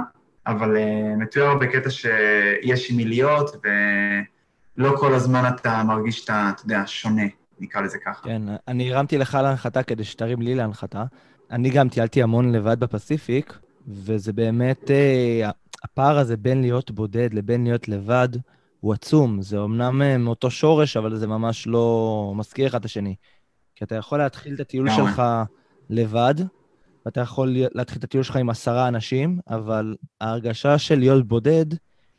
אבל אה, מתויר בקטע שיש עם מי להיות, ולא כל הזמן אתה מרגיש שאתה, אתה יודע, שונה. נקרא לזה ככה. כן, אני הרמתי לך להנחתה כדי שתרים לי להנחתה. אני גם טיילתי המון לבד בפסיפיק, וזה באמת, אה, הפער הזה בין להיות בודד לבין להיות לבד הוא עצום. זה אמנם אה, מאותו שורש, אבל זה ממש לא מזכיר אחד את השני. כי אתה יכול להתחיל את הטיול שלך לבד, ואתה יכול להתחיל את הטיול שלך עם עשרה אנשים, אבל ההרגשה של להיות בודד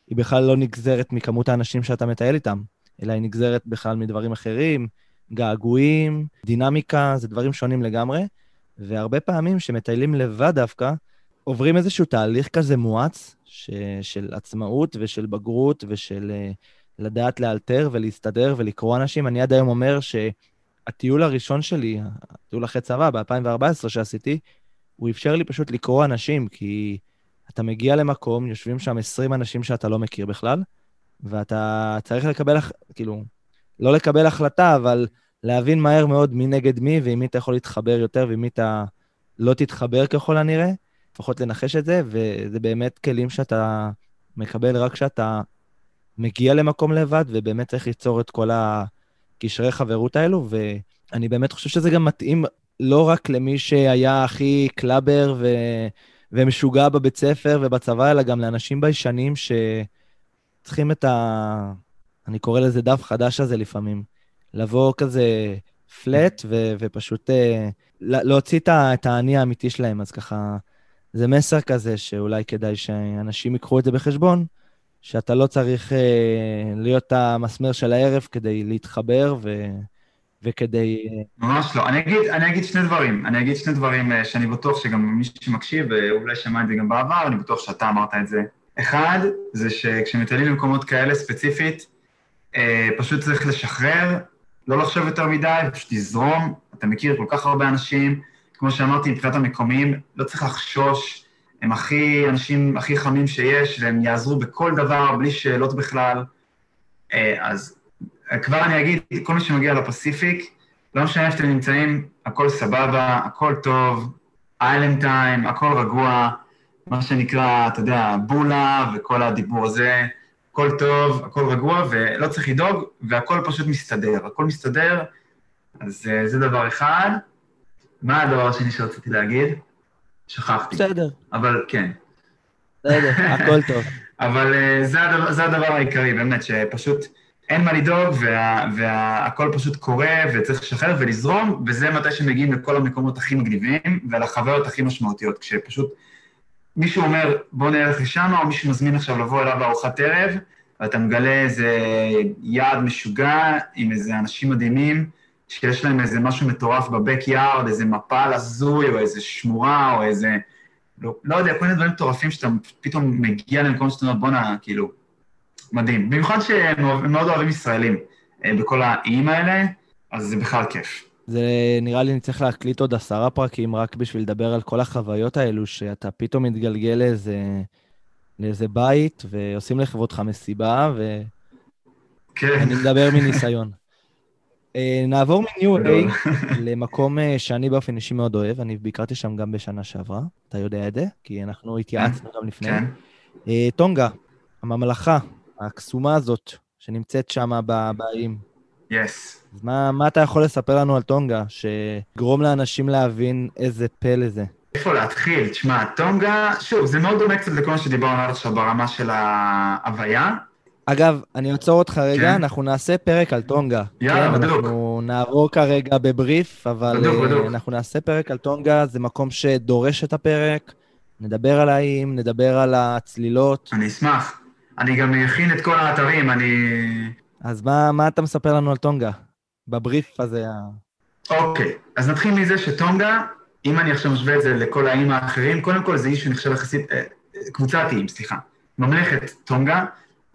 היא בכלל לא נגזרת מכמות האנשים שאתה מטייל איתם, אלא היא נגזרת בכלל מדברים אחרים, געגועים, דינמיקה, זה דברים שונים לגמרי, והרבה פעמים שמטיילים לבד דווקא, עוברים איזשהו תהליך כזה מואץ ש, של עצמאות ושל בגרות ושל uh, לדעת לאלתר ולהסתדר ולקרוא אנשים. אני עד היום אומר שהטיול הראשון שלי, הטיול אחרי צבא, ב-2014 שעשיתי, הוא אפשר לי פשוט לקרוא אנשים, כי אתה מגיע למקום, יושבים שם 20 אנשים שאתה לא מכיר בכלל, ואתה צריך לקבל, כאילו, לא לקבל החלטה, אבל להבין מהר מאוד מי נגד מי, ועם מי אתה יכול להתחבר יותר, ועם מי אתה לא תתחבר ככל הנראה, לפחות לנחש את זה, וזה באמת כלים שאתה מקבל רק כשאתה מגיע למקום לבד, ובאמת צריך ליצור את כל הקשרי חברות האלו, ואני באמת חושב שזה גם מתאים לא רק למי שהיה הכי קלאבר ו... ומשוגע בבית ספר ובצבא, אלא גם לאנשים ביישנים שצריכים את ה... אני קורא לזה דף חדש הזה לפעמים. לבוא כזה פלט ו- ופשוט uh, להוציא את האני האמיתי שלהם. אז ככה, זה מסר כזה שאולי כדאי שאנשים ייקחו את זה בחשבון, שאתה לא צריך uh, להיות המסמר של הערב כדי להתחבר ו... וכדי... ממש לא. אני אגיד, אני אגיד שני דברים. אני אגיד שני דברים uh, שאני בטוח שגם מי שמקשיב, ואולי שמע את זה גם בעבר, אני בטוח שאתה אמרת את זה. אחד, זה שכשמטיילים במקומות כאלה ספציפית, אה, פשוט צריך לשחרר, לא לחשוב יותר מדי, פשוט לזרום, אתה מכיר כל כך הרבה אנשים, כמו שאמרתי, מבחינת המקומיים, לא צריך לחשוש, הם הכי, אנשים הכי חמים שיש, והם יעזרו בכל דבר, בלי שאלות בכלל. אה, אז כבר אני אגיד, כל מי שמגיע לפסיפיק, לא משנה איפה אתם נמצאים, הכל סבבה, הכל טוב, איילנד טיים, הכל רגוע, מה שנקרא, אתה יודע, בולה וכל הדיבור הזה. הכל טוב, הכל רגוע, ולא צריך לדאוג, והכל פשוט מסתדר. הכל מסתדר, אז uh, זה דבר אחד. מה הדבר השני שרציתי להגיד? שכחתי. בסדר. אבל כן. בסדר, הכל טוב. אבל uh, זה, הדבר, זה הדבר העיקרי, באמת, שפשוט אין מה לדאוג, והכל וה, פשוט קורה, וצריך לשחרר ולזרום, וזה מתי שמגיעים לכל המקומות הכי מגניבים, ולחוויות הכי משמעותיות, כשפשוט מישהו אומר, בוא נלך לשם, או מישהו מזמין עכשיו לבוא אליו לארוחת ערב, ואתה מגלה איזה יעד משוגע עם איזה אנשים מדהימים, שיש להם איזה משהו מטורף בבק-יארד, איזה מפל הזוי, או איזה שמורה, או איזה... לא, לא יודע, כל מיני דברים מטורפים שאתה פתאום מגיע למקום שאתה אומר, בואנה, כאילו, מדהים. במיוחד שהם מאוד אוהבים ישראלים אה, בכל האיים האלה, אז זה בכלל כיף. זה נראה לי נצטרך להקליט עוד עשרה פרקים רק בשביל לדבר על כל החוויות האלו, שאתה פתאום מתגלגל לאיזה, לאיזה בית, ועושים לכבודך מסיבה, ו... כן. אני מדבר מניסיון. אה, נעבור מניו איי למקום אה, שאני באופן אישי מאוד אוהב, אני ביקרתי שם גם בשנה שעברה, אתה יודע את זה, כי אנחנו התייעצנו גם לפני. כן. אה, טונגה, הממלכה הקסומה הזאת, שנמצאת שם באיים. יס. אז מה, מה אתה יכול לספר לנו על טונגה, שגרום לאנשים להבין איזה פלא זה? איפה להתחיל? תשמע, טונגה, שוב, זה מאוד דומה קצת לכל מה שדיברנו עד עכשיו ברמה של ההוויה. אגב, אני אעצור אותך רגע, כן. אנחנו נעשה פרק על טונגה. יאללה, כן, בדיוק. אנחנו נעבור כרגע בבריף, אבל בדיוק, אה, בדיוק. אנחנו נעשה פרק על טונגה, זה מקום שדורש את הפרק. נדבר על האיים, נדבר על הצלילות. אני אשמח. אני גם אכין את כל האתרים, אני... אז מה, מה אתה מספר לנו על טונגה? בבריף הזה. ה- אוקיי, אז נתחיל מזה שטונגה, אם אני עכשיו משווה את זה לכל האיים האחרים, קודם כל זה אי שנחשב יחסית, אה, קבוצת איים, סליחה. ממלכת טונגה,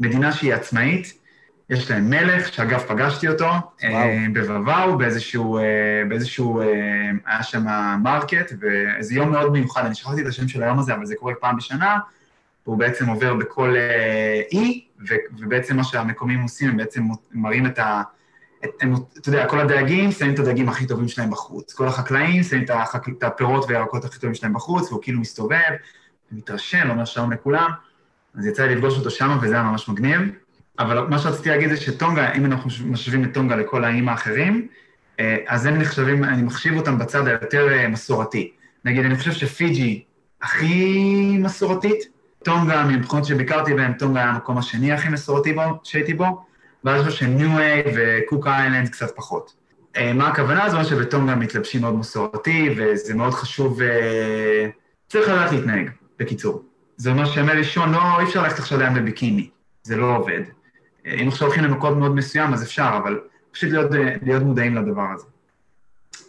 מדינה שהיא עצמאית, יש להם מלך, שאגב פגשתי אותו, אה, בוואו, באיזשהו, אה, באיזשהו, אה, היה שם market, ואיזה יום מאוד מיוחד, אני שכחתי את השם של היום הזה, אבל זה קורה פעם בשנה, והוא בעצם עובר בכל אה, אי, ו- ובעצם מה שהמקומיים עושים, הם בעצם מראים את ה... את, הם, אתה יודע, כל הדייגים שמים את הדגים הכי טובים שלהם בחוץ. כל החקלאים שמים את, החק... את הפירות והירקות הכי טובים שלהם בחוץ, והוא כאילו מסתובב, מתרשם, אומר שלום לכולם. אז יצא לי לפגוש אותו שם, וזה היה ממש מגניב. אבל מה שרציתי להגיד זה שטונגה, אם אנחנו משווים את טונגה לכל האיים האחרים, אה, אז הם נחשבים, אני מחשיב אותם בצד היותר אה, מסורתי. נגיד, אני חושב שפיג'י הכי מסורתית, טונגה, מבחינות שביקרתי בהם, טונגה היה המקום השני הכי מסורתי בו, שהייתי בו, ואז אני חושב שניו איי וקוק איילנד קצת פחות. אה, מה הכוונה? זה אומר שבטונגה מתלבשים מאוד מסורתי, וזה מאוד חשוב, צריך לדעת להתנהג, בקיצור. זה אומר שימי ראשון, לא, אי אפשר ללכת עכשיו לים בביקיני, זה לא עובד. אה, אם עכשיו הולכים למקום מאוד מסוים, אז אפשר, אבל פשוט להיות, אה, להיות מודעים לדבר הזה.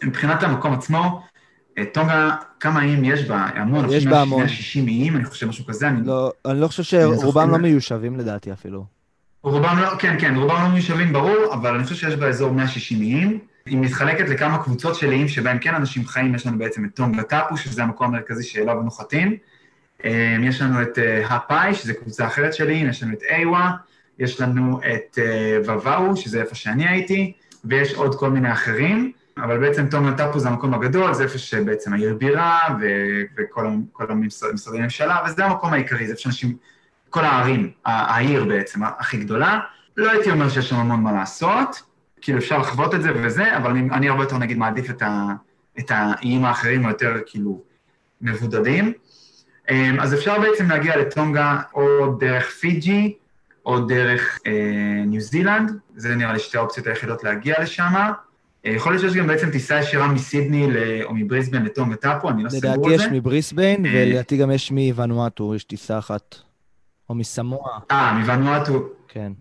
מבחינת המקום עצמו, אה, טונגה, כמה איים יש בה? המון, יש בה המון. 160 איים, אני חושב משהו כזה, אני לא, אני לא חושב שרובם לא מיושבים לדעתי אפילו. רובם לא, כן, כן, רובם לא מיושבים ברור, אבל אני חושב שיש באזור 160 איים. היא מתחלקת לכמה קבוצות של איים שבהם כן אנשים חיים, יש לנו בעצם את טונגה טאפו, שזה המקום המרכזי שאליו נוחתים. אה, יש לנו את אה, הפאי, שזה קבוצה אחרת של איים, יש לנו את איווה, יש לנו את אה, וואו, שזה איפה שאני הייתי, ויש עוד כל מיני אחרים, אבל בעצם טונגה טאפו זה המקום הגדול, זה איפה שבעצם העיר בירה, וכל המ- כל המשרד- משרדי הממשלה, וזה המקום העיקרי, זה איפה שאנשים כל הערים, העיר בעצם, הכי גדולה. לא הייתי אומר שיש שם המון מה לעשות, כאילו אפשר לחוות את זה וזה, אבל אני, אני הרבה יותר נגיד מעדיף את, ה, את האיים האחרים היותר כאילו מבודדים. אמ, אז אפשר בעצם להגיע לטונגה או דרך פיג'י, או דרך אה, ניו זילנד, זה נראה לי שתי האופציות היחידות להגיע לשם. אה, יכול להיות שיש גם בעצם טיסה ישירה מסידני ל- או מבריסבן לטונגה טאפו, אני לא סגור לדעתי על יש זה. מבריסביין, אה. ולדעתי גם יש מוונואטו, יש טיסה אחת. או מסמואה, אה, מוונואטו, כן.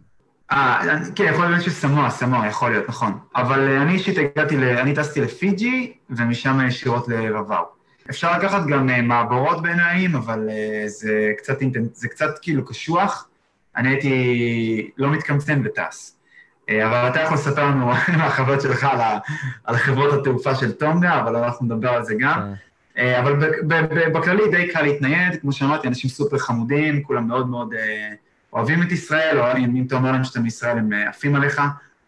אה, כן, יכול להיות שסמואה, סמואה, יכול להיות, נכון. אבל אה, אני אישית הגעתי, ל... אני טסתי לפיג'י, ומשם ישירות לרוואו. אפשר לקחת גם אה, מעבורות בין האיים, אבל אה, זה קצת, זה קצת כאילו קשוח. אני הייתי לא מתקמצן וטס. אה, אבל אתה יכול לספר לנו מהחוויות שלך על. על חברות התעופה של טונגה, אבל אנחנו נדבר על זה גם. כן. אבל בכללי די קל להתנייד, כמו שאמרתי, אנשים סופר חמודים, כולם מאוד מאוד אוהבים את ישראל, או אם, אתה אומר להם שאתה מישראל, הם עפים עליך.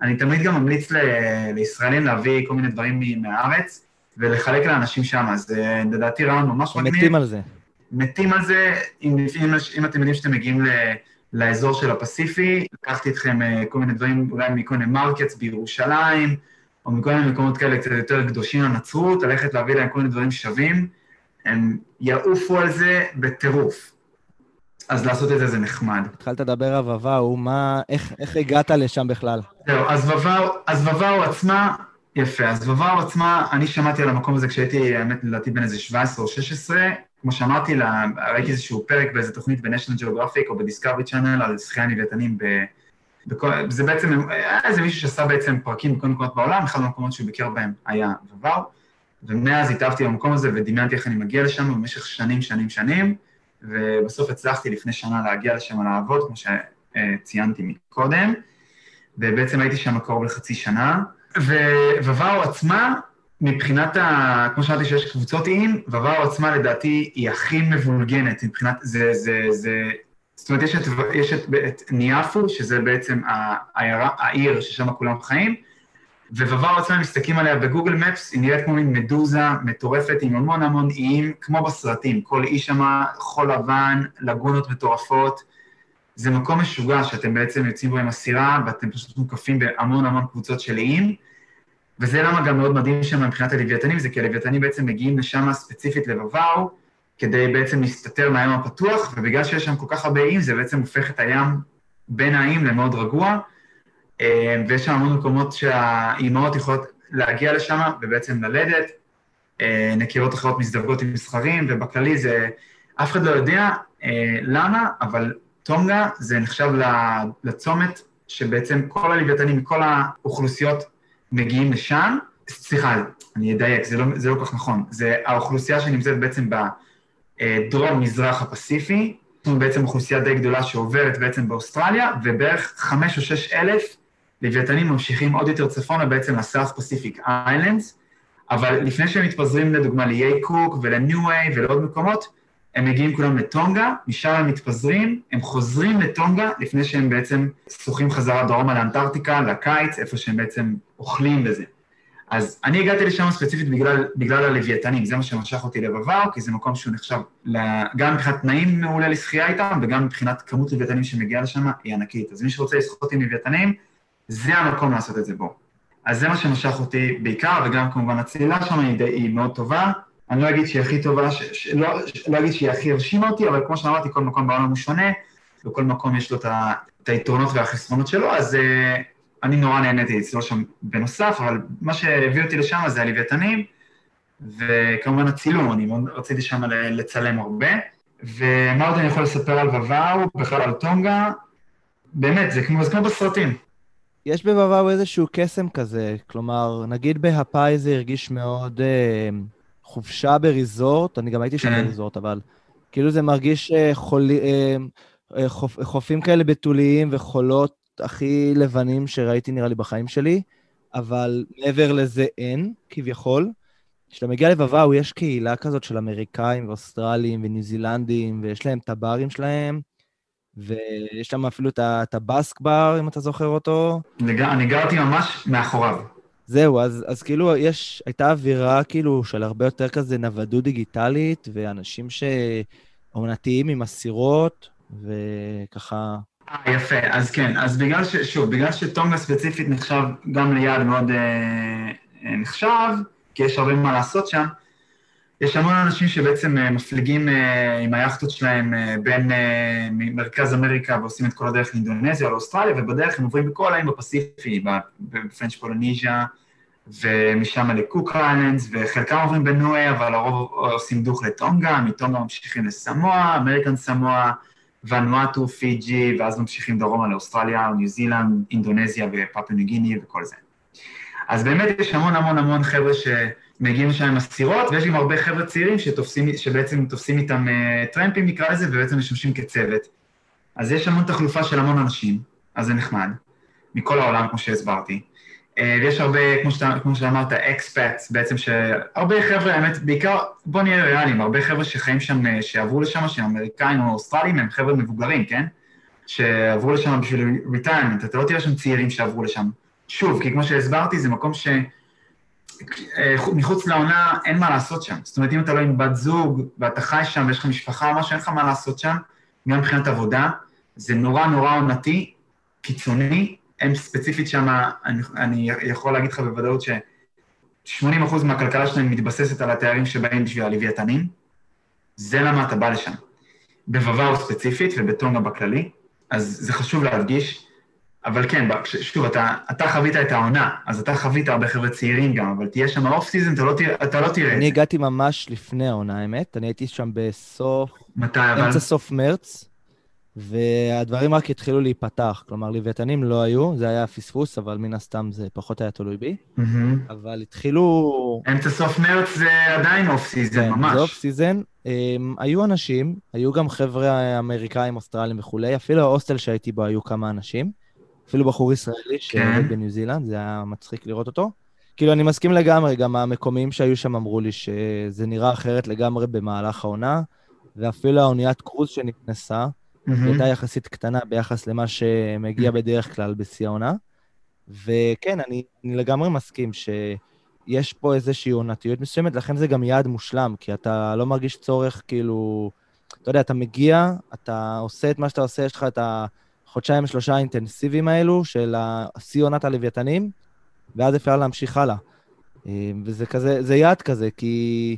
אני תמיד גם ממליץ לישראלים להביא כל מיני דברים מהארץ ולחלק לאנשים שם, אז אה, לדעתי רעיון ממש מגניב. מתים על זה. מתים על זה, אם, אם, אם אתם יודעים שאתם מגיעים ל, לאזור של הפסיפיק, לקחת איתכם אה, כל מיני דברים, אולי מכל מיני markets בירושלים, או מכל מיני מקומות כאלה קצת יותר קדושים לנצרות, ללכת להביא להם כל מיני דברים שווים, הם יעופו על זה בטירוף. אז לעשות את זה זה נחמד. התחלת לדבר על ואוואו, מה, איך, איך הגעת לשם בכלל? זהו, אז וואו, אז וואו עצמה, יפה, אז וואו עצמה, אני שמעתי על המקום הזה כשהייתי, האמת, לדעתי בין איזה 17 או 16, כמו שאמרתי, לה, ראיתי איזשהו פרק באיזה תוכנית ב-National Geographic או ב-Discovery Channel על שחייה לוויתנים ב- בכל, זה בעצם, היה איזה מישהו שעשה בעצם פרקים בכל מקומות בעולם, אחד המקומות שהוא ביקר בהם היה וואו, ומאז התאהבתי במקום הזה ודמיינתי איך אני מגיע לשם במשך שנים, שנים, שנים, ובסוף הצלחתי לפני שנה להגיע לשם לעבוד, כמו שציינתי מקודם, ובעצם הייתי שם קרוב לחצי שנה, ווואו עצמה, מבחינת ה... כמו שאמרתי שיש קבוצות איים, ווואו עצמה לדעתי היא הכי מבולגנת מבחינת... זה, זה, זה... זאת אומרת, יש את, יש את, את ניאפו, שזה בעצם העיירה, העיר ששם כולם חיים, ווואו עצמה, מסתכלים עליה בגוגל מפס, היא נראית כמו מין מדוזה מטורפת עם המון המון איים, כמו בסרטים, כל אי שמה חול לבן, לגונות מטורפות. זה מקום משוגע שאתם בעצם יוצאים בו עם הסירה, ואתם פשוט מוקפים בהמון המון קבוצות של איים. וזה למה גם מאוד מדהים שם מבחינת הלוויתנים, זה כי הלוויתנים בעצם מגיעים לשם ספציפית לבוואו, כדי בעצם להסתתר מהים הפתוח, ובגלל שיש שם כל כך הרבה איים, זה בעצם הופך את הים בין האיים למאוד רגוע, אה, ויש שם המון מקומות שהאימהות יכולות להגיע לשם ובעצם ללדת, אה, נקירות אחרות מזדווגות עם מסחרים, ובכללי זה, אף אחד לא יודע אה, למה, אבל טונגה זה נחשב לצומת שבעצם כל הלוויתנים מכל האוכלוסיות מגיעים לשם, סליחה, אני אדייק, זה לא, זה לא כל כך נכון, זה האוכלוסייה שנמצאת בעצם בדרום-מזרח הפסיפי, יש לנו בעצם אוכלוסייה די גדולה שעוברת בעצם באוסטרליה, ובערך חמש או שש אלף לוויתנים ממשיכים עוד יותר צפונה בעצם לסארס פסיפיק איילנדס, אבל לפני שהם מתפזרים לדוגמה קוק ולניו-איי ולעוד מקומות, הם מגיעים כולם לטונגה, משם הם מתפזרים, הם חוזרים לטונגה לפני שהם בעצם שוחים חזרה דרומה לאנטארקטיקה, לקיץ, איפה שהם בעצם אוכלים בזה. אז אני הגעתי לשם ספציפית בגלל, בגלל הלוויתנים, זה מה שמשך אותי לבבר, כי זה מקום שהוא נחשב גם מבחינת תנאים מעולה לשחייה איתם, וגם מבחינת כמות לוויתנים שמגיעה לשם היא ענקית. אז מי שרוצה לשחות עם לוויתנים, זה המקום לעשות את זה בו. אז זה מה שמשך אותי בעיקר, וגם כמובן הצלילה שם היא, היא מאוד טובה. אני לא אגיד שהיא הכי טובה, ש... ש... לא, לא אגיד שהיא הכי הרשימה אותי, אבל כמו שאמרתי, כל מקום בעולם הוא שונה, וכל מקום יש לו את, ה... את היתרונות והחסרונות שלו, אז uh, אני נורא נהניתי לצלול שם בנוסף, אבל מה שהביא אותי לשם זה הלוויתנים, וכמובן הצילום, אני מאוד רציתי שם לצלם הרבה. ומה עוד אני יכול לספר על וואו, בכלל על טונגה? באמת, זה כמו, זה כמו בסרטים. יש בוואו איזשהו קסם כזה, כלומר, נגיד בהפאי זה הרגיש מאוד אה, חופשה בריזורט, אני גם הייתי שם כן. בריזורט, אבל כאילו זה מרגיש אה, חולי, אה, אה, חופ, חופים כאלה בתוליים וחולות הכי לבנים שראיתי נראה לי בחיים שלי, אבל מעבר לזה אין, כביכול. כשאתה מגיע לבוואו, יש קהילה כזאת של אמריקאים ואוסטרלים וניו זילנדים, ויש להם את הברים שלהם, ויש שם אפילו את הבאסק בר, אם אתה זוכר אותו. אני גרתי ממש מאחוריו. זהו, אז, אז כאילו יש, הייתה אווירה כאילו של הרבה יותר כזה נוודות דיגיטלית, ואנשים שעונתיים עם הסירות, וככה... אה, יפה, אז כן, אז בגלל ש... שוב, בגלל שטונגה ספציפית נחשב גם ליעד מאוד אה, אה, נחשב, כי יש הרבה מה לעשות שם, יש המון אנשים שבעצם אה, מפליגים אה, עם היאכטות שלהם אה, בין מרכז אמריקה ועושים את כל הדרך לאינדונזיה או לאוסטרליה, ובדרך הם עוברים בכל האיים בפסיפיק, ב French Polynesia, ומשם ל Cook Islands, וחלקם עוברים בניואה, אבל הרוב עושים דוך לטונגה, מטונגה ממשיכים לסמואה, American Samoa, ונואטו, פיג'י, ואז ממשיכים דרומה לאוסטרליה, ניו זילנד, אינדונזיה גיני וכל זה. אז באמת יש המון המון המון חבר'ה ש... מגיעים לשם עם הסירות, ויש גם הרבה חבר'ה צעירים שתופסים, שבעצם תופסים איתם אה, טרמפים נקרא לזה, ובעצם משמשים כצוות. אז יש המון תחלופה של המון אנשים, אז זה נחמד, מכל העולם, כמו שהסברתי. Uh, ויש הרבה, כמו, שאתה, כמו שאמרת, expats, בעצם שהרבה חבר'ה, האמת, בעיקר, בוא נהיה ריאליים, הרבה חבר'ה שחיים שם, אה, שעברו לשם, שהם אמריקאים או אוסטרלים, הם חבר'ה מבוגרים, כן? שעברו לשם בשביל retirement, אתה לא תראה שם צעירים שעברו לשם. שוב, כי כמו שהסברתי, זה מקום ש... אה, מחוץ לעונה אין מה לעשות שם. זאת אומרת, אם אתה לא עם בת זוג ואתה חי שם ויש לך משפחה או משהו, אין לך מה לעשות שם, גם מבחינת עבודה. זה נורא נורא עונתי, קיצוני. הם ספציפית שם, אני, אני יכול להגיד לך בוודאות ש-80% מהכלכלה שלהם מתבססת על התיירים שבאים בשביל הלוויתנים. זה למה אתה בא לשם. בוואו ספציפית ובטונגה בכללי, אז זה חשוב להדגיש. אבל כן, שוב, אתה, אתה חווית את העונה, אז אתה חווית הרבה חבר'ה צעירים גם, אבל תהיה שם אוף סיזון, אתה, לא אתה לא תראה את זה. אני הגעתי ממש לפני העונה, האמת. אני הייתי שם בסוף... מתי, אבל? אמצע סוף מרץ. והדברים רק התחילו להיפתח. כלומר, לוויתנים לא היו, זה היה פספוס, אבל מן הסתם זה פחות היה תלוי בי. אבל התחילו... אמצע סוף מרץ זה עדיין off season, כן, ממש. זה off season. Um, היו אנשים, היו גם חבר'ה אמריקאים, אוסטרלים וכולי, אפילו ההוסטל שהייתי בו היו כמה אנשים. אפילו בחור ישראלי שעובד בניו זילנד, זה היה מצחיק לראות אותו. כאילו, אני מסכים לגמרי, גם המקומיים שהיו שם אמרו לי שזה נראה אחרת לגמרי במהלך העונה, ואפילו האוניית קרוז שנכנסה, היא הייתה יחסית קטנה ביחס למה שמגיע בדרך כלל בשיא העונה. וכן, אני, אני לגמרי מסכים שיש פה איזושהי עונתיות מסוימת, לכן זה גם יעד מושלם, כי אתה לא מרגיש צורך, כאילו, אתה יודע, אתה מגיע, אתה עושה את מה שאתה עושה, יש לך את החודשיים, שלושה האינטנסיביים האלו של שיא עונת הלוויתנים, ואז אפשר להמשיך הלאה. וזה כזה, זה יעד כזה, כי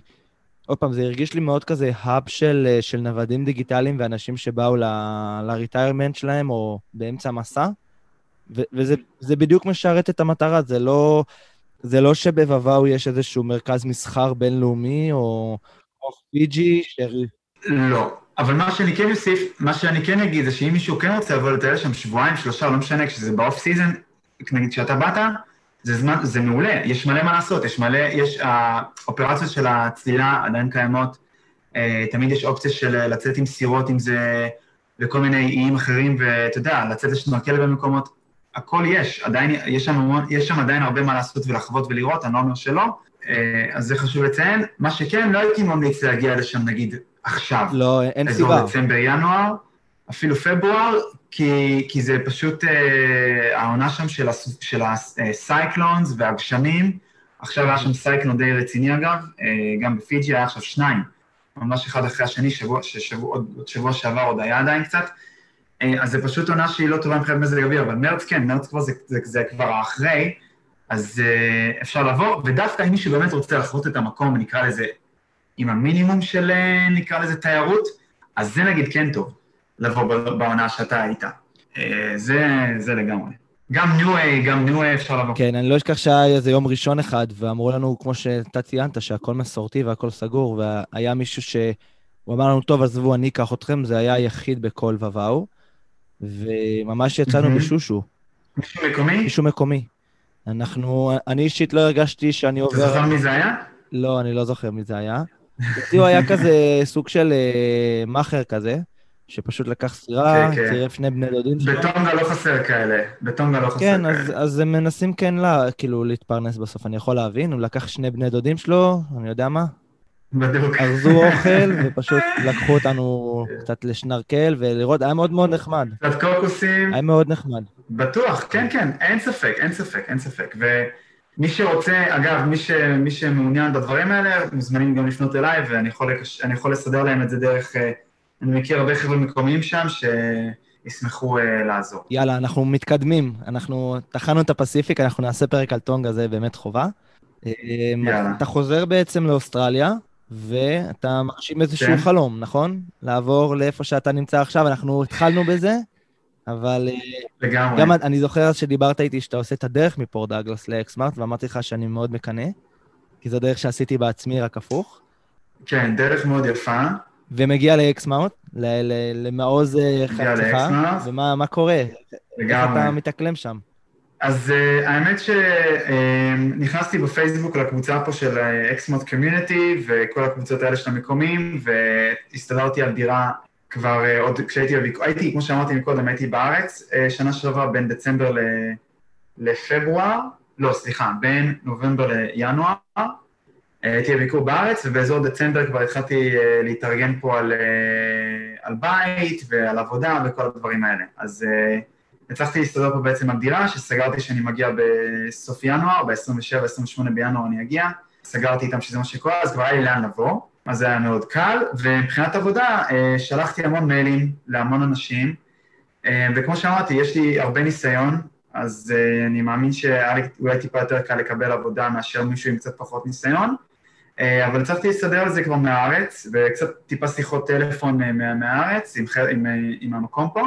עוד פעם, זה הרגיש לי מאוד כזה hub של, של נוודים דיגיטליים ואנשים שבאו ל retirement שלהם או באמצע המסע, ו- וזה בדיוק משרת את המטרה, זה לא, זה לא שבוואוואו יש איזשהו מרכז מסחר בינלאומי או, או פיג'י ש... לא, אבל מה שאני כן אוסיף, מה שאני כן אגיד זה שאם מישהו כן רוצה לבוא לטייל שם שבועיים, שלושה, לא משנה, כשזה ב off season, נגיד כשאתה באת, זה זמן, זה מעולה, יש מלא מה לעשות, יש מלא, יש, האופרציות של הצלילה עדיין קיימות, תמיד יש אופציה של לצאת עם סירות, אם זה לכל מיני איים אחרים, ואתה יודע, לצאת לשנורקל במקומות, הכל יש, עדיין, יש שם, יש שם עדיין הרבה מה לעשות ולחוות ולראות, אני לא אומר שלא, אז זה חשוב לציין. מה שכן, לא הייתי ממליץ להגיע לשם נגיד עכשיו. לא, אין סיבה. אזור דצמבר-ינואר, אפילו פברואר, כי, כי זה פשוט אה, העונה שם של, הס, של ה cyclones והגשמים. עכשיו היה שם cyclone די רציני אגב, אה, גם בפיג'י היה עכשיו שניים, ממש אחד אחרי השני, שבוע, ששבוע, עוד שבוע שעבר עוד היה עדיין קצת. אה, אז זה פשוט עונה שהיא לא טובה מבחינת מזג אוויר, אבל מרץ כן, מרץ כבר זה, זה, זה כבר האחרי, אז אה, אפשר לבוא, ודווקא אם מישהו באמת רוצה לחוות את המקום, נקרא לזה, עם המינימום של, נקרא לזה, תיירות, אז זה נגיד כן טוב. לבוא בעונה שאתה היית. זה, זה לגמרי. גם ניו-איי, גם ניו-איי אפשר לבוא. כן, אני לא אשכח שהיה איזה יום ראשון אחד, ואמרו לנו, כמו שאתה ציינת, שהכל מסורתי והכל סגור, והיה מישהו שהוא אמר לנו, טוב, עזבו, אני אקח אתכם, זה היה היחיד בכל ובאו, וממש יצאנו mm-hmm. בשושו. מישהו מקומי? מישהו מקומי. אנחנו, אני אישית לא הרגשתי שאני עובר... אתה זוכר מי זה היה? לא, אני לא זוכר מי זה היה. הוא היה כזה סוג של uh, מאכר כזה. שפשוט לקח סירה, כן, צירף שני בני דודים שלו. בטונגה לא חסר כאלה, בטונגה לא חסר כן, כאלה. כן, אז, אז הם מנסים כן לה, כאילו להתפרנס בסוף, אני יכול להבין, הוא לקח שני בני דודים שלו, אני יודע מה. בדיוק. ארזו אוכל, ופשוט לקחו אותנו קצת לשנרקל ולראות, היה מאוד מאוד נחמד. קצת קוקוסים. היה מאוד נחמד. בטוח, כן, כן, אין ספק, אין ספק, אין ספק. ומי שרוצה, אגב, מי, ש, מי שמעוניין בדברים האלה, מוזמנים גם לפנות אליי, ואני יכול, יכול לסדר להם את זה דרך... אני מכיר הרבה חבר'ה מקומיים שם שישמחו uh, לעזור. יאללה, אנחנו מתקדמים. אנחנו טחנו את הפסיפיק, אנחנו נעשה פרק על טונגה, זה באמת חובה. יאללה. אתה חוזר בעצם לאוסטרליה, ואתה מרשים איזשהו כן. חלום, נכון? לעבור לאיפה שאתה נמצא עכשיו, אנחנו התחלנו בזה, אבל... לגמרי. גם אני זוכר שדיברת איתי שאתה עושה את הדרך מפורט דאגלס לאקסמאות', ואמרתי לך שאני מאוד מקנא, כי זו דרך שעשיתי בעצמי, רק הפוך. כן, דרך מאוד יפה. ומגיע לאקסמאות', למעוז חפצך, ומה קורה? לגמרי. איך אתה מתאקלם שם? אז uh, האמת שנכנסתי uh, בפייסבוק לקבוצה פה של Exmouth Community וכל הקבוצות האלה של המקומיים, והסתדרתי על דירה כבר uh, עוד כשהייתי, הייתי, כמו שאמרתי מקודם, הייתי בארץ uh, שנה שעברה בין דצמבר לפברואר, לא, סליחה, בין נובמבר לינואר, הייתי בביקור בארץ, ובאזור דצמבר כבר התחלתי אה, להתארגן פה על, אה, על בית ועל עבודה וכל הדברים האלה. אז אה, הצלחתי להסתדר פה בעצם על דירה, שסגרתי שאני מגיע בסוף ינואר, ב-27-28 בינואר אני אגיע. סגרתי איתם שזה מה שקורה, אז כבר היה לי לאן לבוא, אז זה היה מאוד קל, ומבחינת עבודה שלחתי המון מיילים להמון אנשים, וכמו שאמרתי, יש לי הרבה ניסיון, אז אני מאמין שאולי טיפה יותר קל לקבל עבודה מאשר מישהו עם קצת פחות ניסיון. אה, אבל הצלחתי להסתדר על זה כבר מהארץ, וקצת טיפה שיחות טלפון מה, מהארץ, עם, עם, עם המקום פה, אה,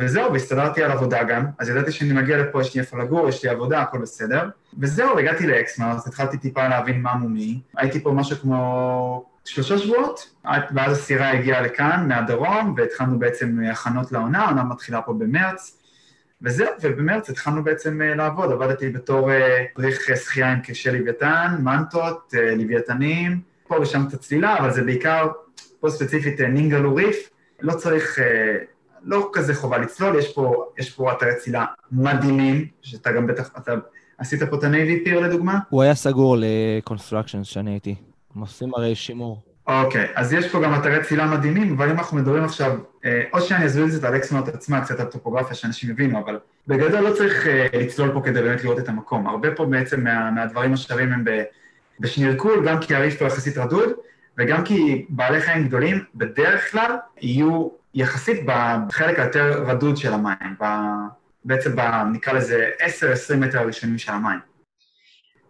וזהו, והסתדרתי על עבודה גם, אז ידעתי שאני מגיע לפה, יש לי איפה לגור, יש לי עבודה, הכל בסדר. וזהו, הגעתי לאקסמארס, התחלתי טיפה להבין מה מומי, הייתי פה משהו כמו שלושה שבועות, ואז הסירה הגיעה לכאן, מהדרום, והתחלנו בעצם הכנות לעונה, העונה מתחילה פה במרץ, וזהו, ובמרץ התחלנו בעצם אה, לעבוד, עבדתי בתור מדריך שחייה עם קשי לוויתן, מנטות, לוויתנים, פה ושם קצת צלילה, אבל זה בעיקר, פה ספציפית נינגלו ריף, לא צריך, לא כזה חובה לצלול, יש פה, יש פה אתרי צלילה מדהימים, שאתה גם בטח, אתה עשית פה את ה Navy Pier לדוגמה? הוא היה סגור ל construction שאני הייתי. הם עושים הרי שימור. אוקיי, okay, אז יש פה גם אתרי צלילה מדהימים, אבל אם אנחנו מדברים עכשיו, אה, או שאני אסביר את זה על אקסמאות' עצמה, קצת על טופוגרפיה שאנשים יבינו, אבל בגדול לא צריך אה, לצלול פה כדי באמת לראות את המקום. הרבה פה בעצם מה, מהדברים השווים הם בשנורקל, גם כי הריף פה יחסית רדוד, וגם כי בעלי חיים גדולים בדרך כלל יהיו יחסית בחלק היותר רדוד של המים, בעצם ב, נקרא לזה 10-20 מטר הראשונים של המים.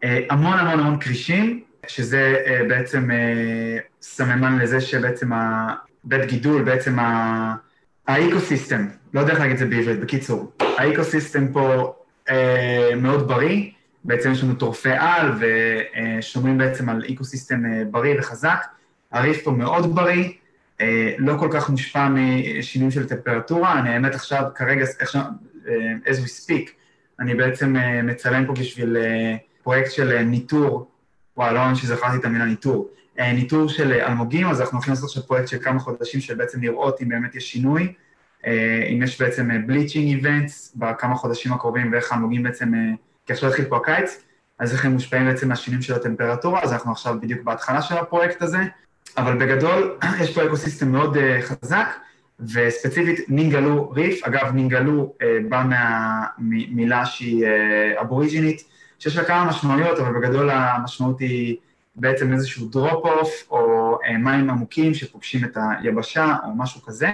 אה, המון המון המון כרישים, שזה אה, בעצם אה, סממן לזה שבעצם הבית גידול, בעצם ה ecosystem, לא יודע איך להגיד את זה בעברית, בקיצור, ה ecosystem פה מאוד בריא, בעצם יש לנו טורפי על ושומרים בעצם על ecosystem בריא וחזק, הריף פה מאוד בריא, לא כל כך מושפע משינויים של טמפרטורה, אני האמת עכשיו, כרגע, as we speak, אני בעצם מצלם פה בשביל פרויקט של ניטור. וואי, לא ממש שזכרתי את המילה ניטור. אה, ניטור של אה, אלמוגים, אז אנחנו הולכים לעשות עכשיו פרויקט של כמה חודשים של בעצם לראות אם באמת יש שינוי, אה, אם יש בעצם בליצ'ינג איבנטס בכמה חודשים הקרובים ואיך האלמוגים בעצם, כי עכשיו התחיל פה הקיץ, אז איך הם מושפעים בעצם מהשינויים של הטמפרטורה, אז אנחנו עכשיו בדיוק בהתחלה של הפרויקט הזה, אבל בגדול יש פה ecosystem מאוד חזק, וספציפית Ningaloo Reef, אגב נינגלו בא מהמילה שהיא אבוריג'ינית, שיש לה כמה משמעויות, אבל בגדול המשמעות היא בעצם איזשהו drop-off, או אה, מים עמוקים שפוגשים את היבשה, או משהו כזה,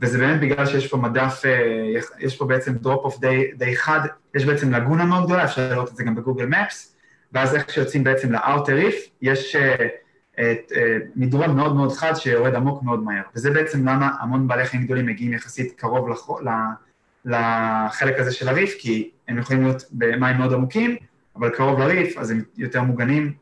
וזה באמת בגלל שיש פה מדף, אה, יש פה בעצם drop-off די, די חד, יש בעצם לגונה מאוד גדולה, אפשר לראות את זה גם בגוגל מפס, ואז איך שיוצאים בעצם לאאוטר ריף, יש אה, מדרון מאוד מאוד חד שיורד עמוק מאוד מהר, וזה בעצם למה המון בעלי חיים גדולים מגיעים יחסית קרוב לח... לחלק הזה של הריף, כי הם יכולים להיות במים מאוד עמוקים, אבל קרוב לריף, אז הם יותר מוגנים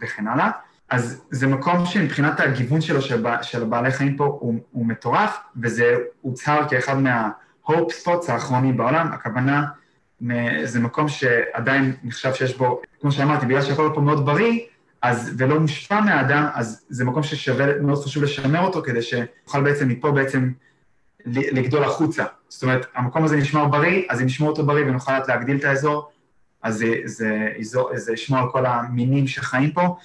וכן הלאה. אז זה מקום שמבחינת הגיוון שלו של, של בעלי חיים פה הוא, הוא מטורף, וזה הוצהר כאחד מה-hope spots האחרונים בעולם, הכוונה, זה מקום שעדיין נחשב שיש בו, כמו שאמרתי, בגלל שהכל פה מאוד בריא, אז, ולא מושפע מהאדם, אז זה מקום ששווה, מאוד חשוב לשמר אותו, כדי שיוכל בעצם מפה בעצם לגדול החוצה. זאת אומרת, המקום הזה נשמר בריא, אז אם נשמור אותו בריא ונוכל להגדיל את האזור, אז זה, זה, זה, ישמור על כל המינים שחיים פה.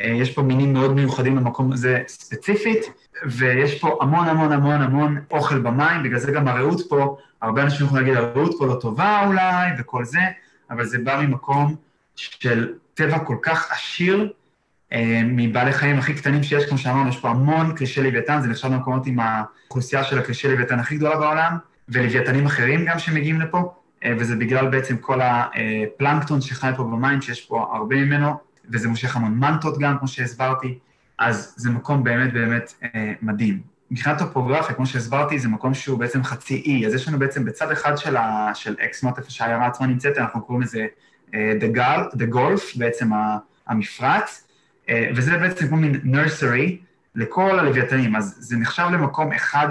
אה, יש פה מינים מאוד מיוחדים במקום הזה ספציפית, ויש פה המון המון המון המון אוכל במים, בגלל זה גם הרעות פה, הרבה אנשים יכולים להגיד, הרעות פה לא טובה אולי, וכל זה, אבל זה בא ממקום של טבע כל כך עשיר, מבעלי חיים הכי קטנים שיש, כמו שאמרנו, יש פה המון קרישי לוויתן, זה נחשב במקומות עם האוכלוסייה של הקרישי לוויתן הכי גדולה בעולם, ולוויתנים אחרים גם שמגיעים לפה, אה, וזה בגלל בעצם כל הפלנקטון שחי פה במים, שיש פה הרבה ממנו, וזה מושך המון מנטות גם, כמו שהסברתי, אז זה מקום באמת באמת אה, מדהים. מבחינת טופוגרפיה, כמו שהסברתי, זה מקום שהוא בעצם חצי אי, אז יש לנו בעצם בצד אחד של, ה, של אקסמוט, איפה שהעיירה עצמה נמצאת, אנחנו קוראים לזה אה, The Golf, בעצם המפרץ, אה, וזה בעצם כמו מין nursery לכל הלוויתנים, אז זה נחשב למקום אחד.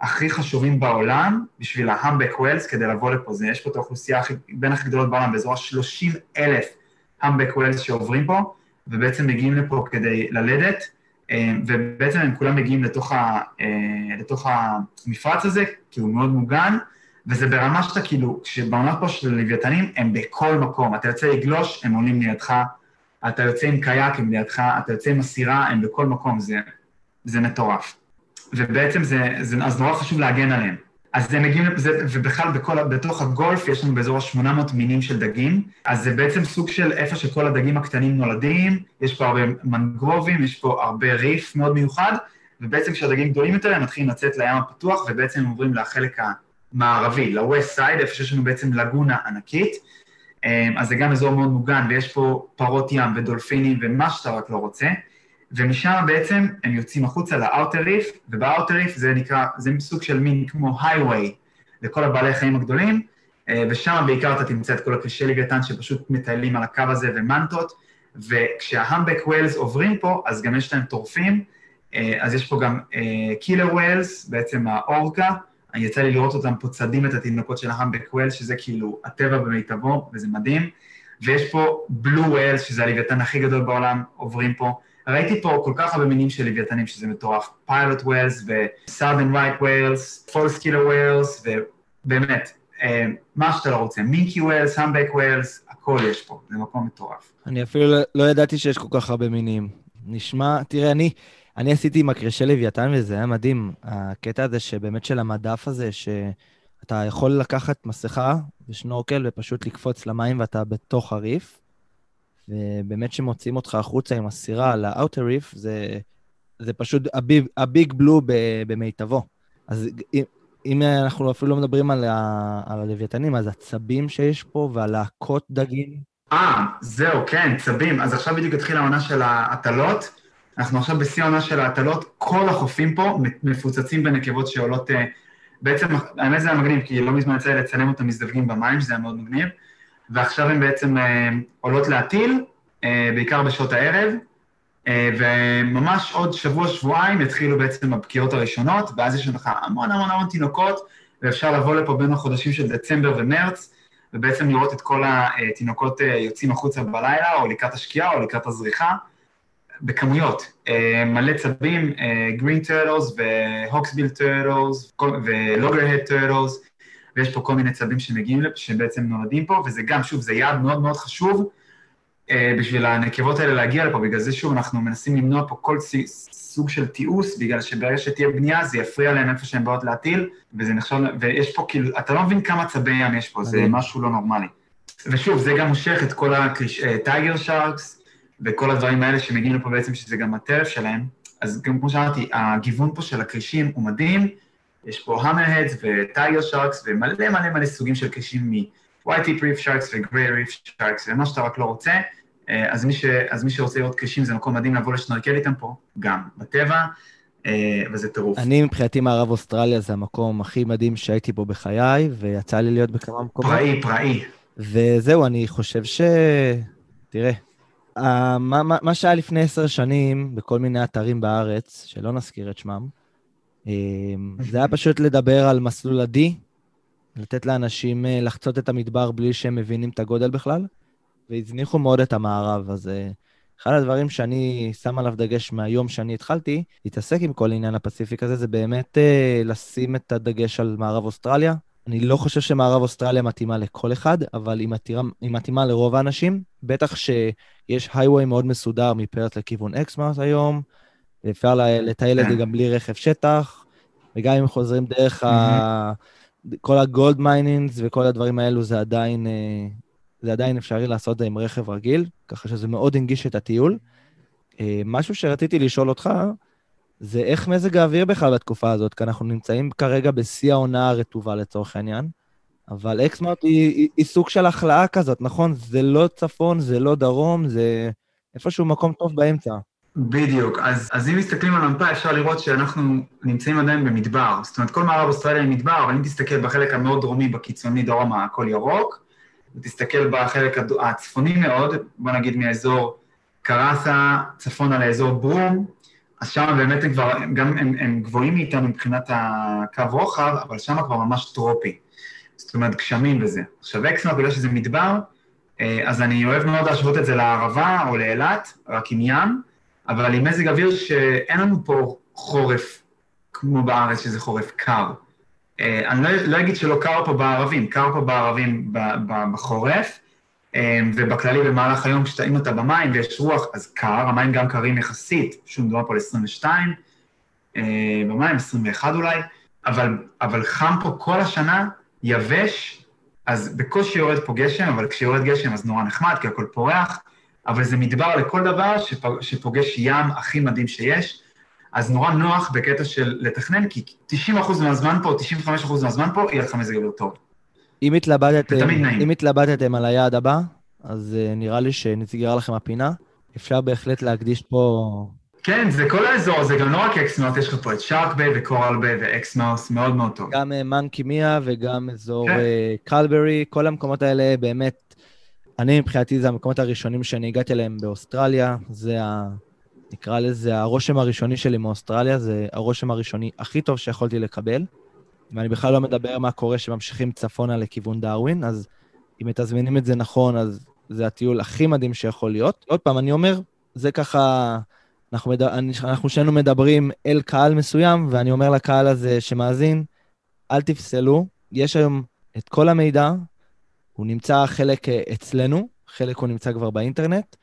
הכי חשובים בעולם בשביל ההמבק ווילס כדי לבוא לפה. זה, יש פה את האוכלוסייה בין הכי גדולות בעולם, באזור ה-30 אלף המבק ווילס שעוברים פה, ובעצם מגיעים לפה כדי ללדת, אה, ובעצם הם כולם מגיעים לתוך, ה, אה, לתוך המפרץ הזה, כי הוא מאוד מוגן, וזה ברמה שאתה כאילו, כשבעונות פה של לוויתנים, הם בכל מקום. אתה יוצא לגלוש, הם עולים לידך, אתה יוצא עם קייק, הם לידך, אתה יוצא עם הסירה, הם בכל מקום, זה, זה מטורף. ובעצם זה, זה, אז נורא חשוב להגן עליהם. אז הם מגיעים, זה, ובכלל בכל, בתוך הגולף יש לנו באזור ה-800 מינים של דגים, אז זה בעצם סוג של איפה שכל הדגים הקטנים נולדים, יש פה הרבה מנגרובים, יש פה הרבה ריף מאוד מיוחד, ובעצם כשהדגים גדולים יותר הם מתחילים לצאת לים הפתוח, ובעצם הם עוברים לחלק המערבי, ל-West Side, איפה שיש לנו בעצם לגונה ענקית, אז זה גם אזור מאוד מוגן, ויש פה פרות ים ודולפינים ומה שאתה רק לא רוצה. ומשם בעצם הם יוצאים החוצה לאאוטר ריף, ובאאוטר ריף זה נקרא, זה סוג של מין כמו הייווי לכל הבעלי החיים הגדולים, אה, ושם בעיקר אתה תמצא את כל הקרישי לוויתן שפשוט מטיילים על הקו הזה ומנטות, וכשה humpback whales עוברים פה, אז גם יש להם טורפים, אז יש פה גם killer whales, בעצם האורקה, יצא לי לראות אותם פה צדים את התינוקות של ה humpback whales, שזה כאילו הטבע במיטבו, וזה מדהים. ויש פה blue whales, שזה הלוויתן הכי גדול בעולם, עוברים פה. ראיתי פה כל כך הרבה מינים של לוויתנים שזה מטורף. pilot whales ו southern right whales, false killer whales, ובאמת, מה שאתה לא רוצה. minke whales, humpback whales, הכל יש פה, זה מקום מטורף. אני אפילו לא, לא ידעתי שיש כל כך הרבה מינים. נשמע, תראה, אני, אני עשיתי עם הכרישי לוויתן וזה היה מדהים. הקטע הזה שבאמת של המדף הזה, שאתה יכול לקחת מסכה ושנורקל ופשוט לקפוץ למים ואתה בתוך הריף, ובאמת שמוציאים אותך החוצה עם הסירה ל outer reef, זה, זה פשוט ה big, ה big blue במיטבו. אז אם, אם אנחנו אפילו לא מדברים על, ה, על הלוויתנים, אז הצבים שיש פה והלהקות דגים. אה, זהו, כן, צבים. אז עכשיו בדיוק התחילה העונה של ההטלות. אנחנו עכשיו בשיא העונה של ההטלות, כל החופים פה מפוצצים בנקבות שעולות... אה, בעצם, האמת זה היה מגניב, כי לא מזמן יצא לי לצלם אותם מזדווגים במים, שזה היה מאוד מגניב, ועכשיו הן בעצם אה, עולות להטיל, אה, בעיקר בשעות הערב, וממש עוד שבוע-שבועיים יתחילו בעצם הבקיעות הראשונות, ואז יש לך המון המון המון תינוקות, ואפשר לבוא לפה בין החודשים של דצמבר ומרץ, ובעצם לראות את כל התינוקות יוצאים החוצה בלילה, או לקראת השקיעה, או לקראת הזריחה. בכמויות, אה, מלא צבים, green turtles ו hawksbill turtles ו loggerhead turtles, ויש פה כל מיני צבים שמגיעים, שבעצם נולדים פה, וזה גם, שוב, זה יעד מאוד מאוד חשוב אה, בשביל הנקבות האלה להגיע לפה, בגלל זה שוב אנחנו מנסים למנוע פה כל סוג של תיעוש, בגלל שברגע שתהיה בנייה זה יפריע להם איפה שהן באות להטיל, וזה נחשב, ויש פה כאילו, אתה לא מבין כמה צבי ים יש פה, זה משהו לא נורמלי. ושוב, זה גם מושך את כל הטייגר שרקס, וכל הדברים האלה שמגיעים לפה בעצם, שזה גם הטרף שלהם, אז גם כמו שאמרתי, הגיוון פה של הכרישים הוא מדהים, יש פה המרהדס וטייגר שרקס ומלא מלא מלא סוגים של כרישים מ-white ריף שרקס וגריי ריף שרקס, ומה שאתה רק לא רוצה, אה, אז מי, ש, אז מי שרוצה לראות כרישים זה מקום מדהים לבוא לשנרקל איתם פה, גם בטבע, אה, וזה טירוף. אני מבחינתי מערב אוסטרליה זה המקום הכי מדהים שהייתי בו בחיי, ויצא לי להיות בכמה מקומות. פראי, פראי. וזהו, אני חושב ש... תראה, Uh, מה, מה, מה שהיה לפני עשר שנים בכל מיני אתרים בארץ, שלא נזכיר את שמם, uh, זה היה פשוט לדבר על מסלול ה-D, לתת לאנשים uh, לחצות את המדבר בלי שהם מבינים את הגודל בכלל, והזניחו מאוד את המערב. אז אחד הדברים שאני שם עליו דגש מהיום שאני התחלתי להתעסק עם כל עניין הפסיפיק הזה, זה באמת לשים את הדגש על מערב אוסטרליה, אני לא חושב שמערב אוסטרליה מתאימה לכל אחד, אבל היא מתאימה, היא מתאימה לרוב האנשים. בטח שיש הייווי מאוד מסודר מפרת' לכיוון אקסמאות' היום, ואפשר לטייל את זה כן. גם בלי רכב שטח, וגם אם חוזרים דרך ה... כל ה gold minings וכל הדברים האלו, זה עדיין, אה, זה עדיין אפשרי לעשות את זה עם רכב רגיל, ככה שזה מאוד הנגיש את הטיול. אה, משהו שרציתי לשאול אותך, זה איך מזג האוויר בכלל בתקופה הזאת, כי אנחנו נמצאים כרגע בשיא העונה הרטובה לצורך העניין, אבל אקסמאות' היא, היא, היא סוג של הכלאה כזאת, נכון? זה לא צפון, זה לא דרום, זה איפשהו מקום טוב באמצע. בדיוק. אז, אז אם מסתכלים על המפה, אפשר לראות שאנחנו נמצאים עדיין במדבר. זאת אומרת, כל מערב אוסטרליה היא מדבר, אבל אם תסתכל בחלק המאוד דרומי, בקיצוני דרומה, הכל ירוק, ותסתכל בחלק הצפוני מאוד, בוא נגיד מאזור קראסה, צפונה לאזור ברום, אז שם באמת הם כבר, גם הם, הם גבוהים מאיתנו מבחינת הקו רוחב, אבל שם כבר ממש טרופי. זאת אומרת, גשמים וזה. עכשיו, אקסמר, בגלל שזה מדבר, אה, אז אני אוהב מאוד להשוות את זה לערבה או לאילת, רק עם ים, אבל עם מזג אוויר שאין לנו פה חורף כמו בארץ, שזה חורף קר. אה, אני לא, לא אגיד שלא קר פה בערבים, קר פה בערבים בחורף, ובכללי במהלך היום, אם אתה במים ויש רוח, אז קר, המים גם קרים יחסית, שוב מדובר פה על 22, אה, במים 21 אולי, אבל, אבל חם פה כל השנה, יבש, אז בקושי יורד פה גשם, אבל כשיורד גשם אז נורא נחמד, כי הכל פורח, אבל זה מדבר לכל דבר שפוגש ים הכי מדהים שיש, אז נורא נוח בקטע של לתכנן, כי 90% מהזמן פה, 95% מהזמן פה, יהיה לך מזג אוויר טוב. אם התלבטתם, אם התלבטתם על היעד הבא, אז אה, נראה לי שנסגרה לכם הפינה. אפשר בהחלט להקדיש פה... כן, זה כל האזור הזה, גם לא רק אקסמאות', יש לך פה את שארק ביי וקורל ביי ואקסמאות', מאוד מאוד טוב. גם מנקי אה, מיה וגם אזור כן. אה, קלברי, כל המקומות האלה באמת... אני מבחינתי זה המקומות הראשונים שאני הגעתי אליהם באוסטרליה, זה ה... נקרא לזה הרושם הראשוני שלי מאוסטרליה, זה הרושם הראשוני הכי טוב שיכולתי לקבל. ואני בכלל לא מדבר מה קורה שממשיכים צפונה לכיוון דרווין, אז אם מתזמנים את זה נכון, אז זה הטיול הכי מדהים שיכול להיות. עוד פעם, אני אומר, זה ככה, אנחנו, מד... אנחנו שנינו מדברים אל קהל מסוים, ואני אומר לקהל הזה שמאזין, אל תפסלו, יש היום את כל המידע, הוא נמצא חלק אה, אצלנו, חלק הוא נמצא כבר באינטרנט,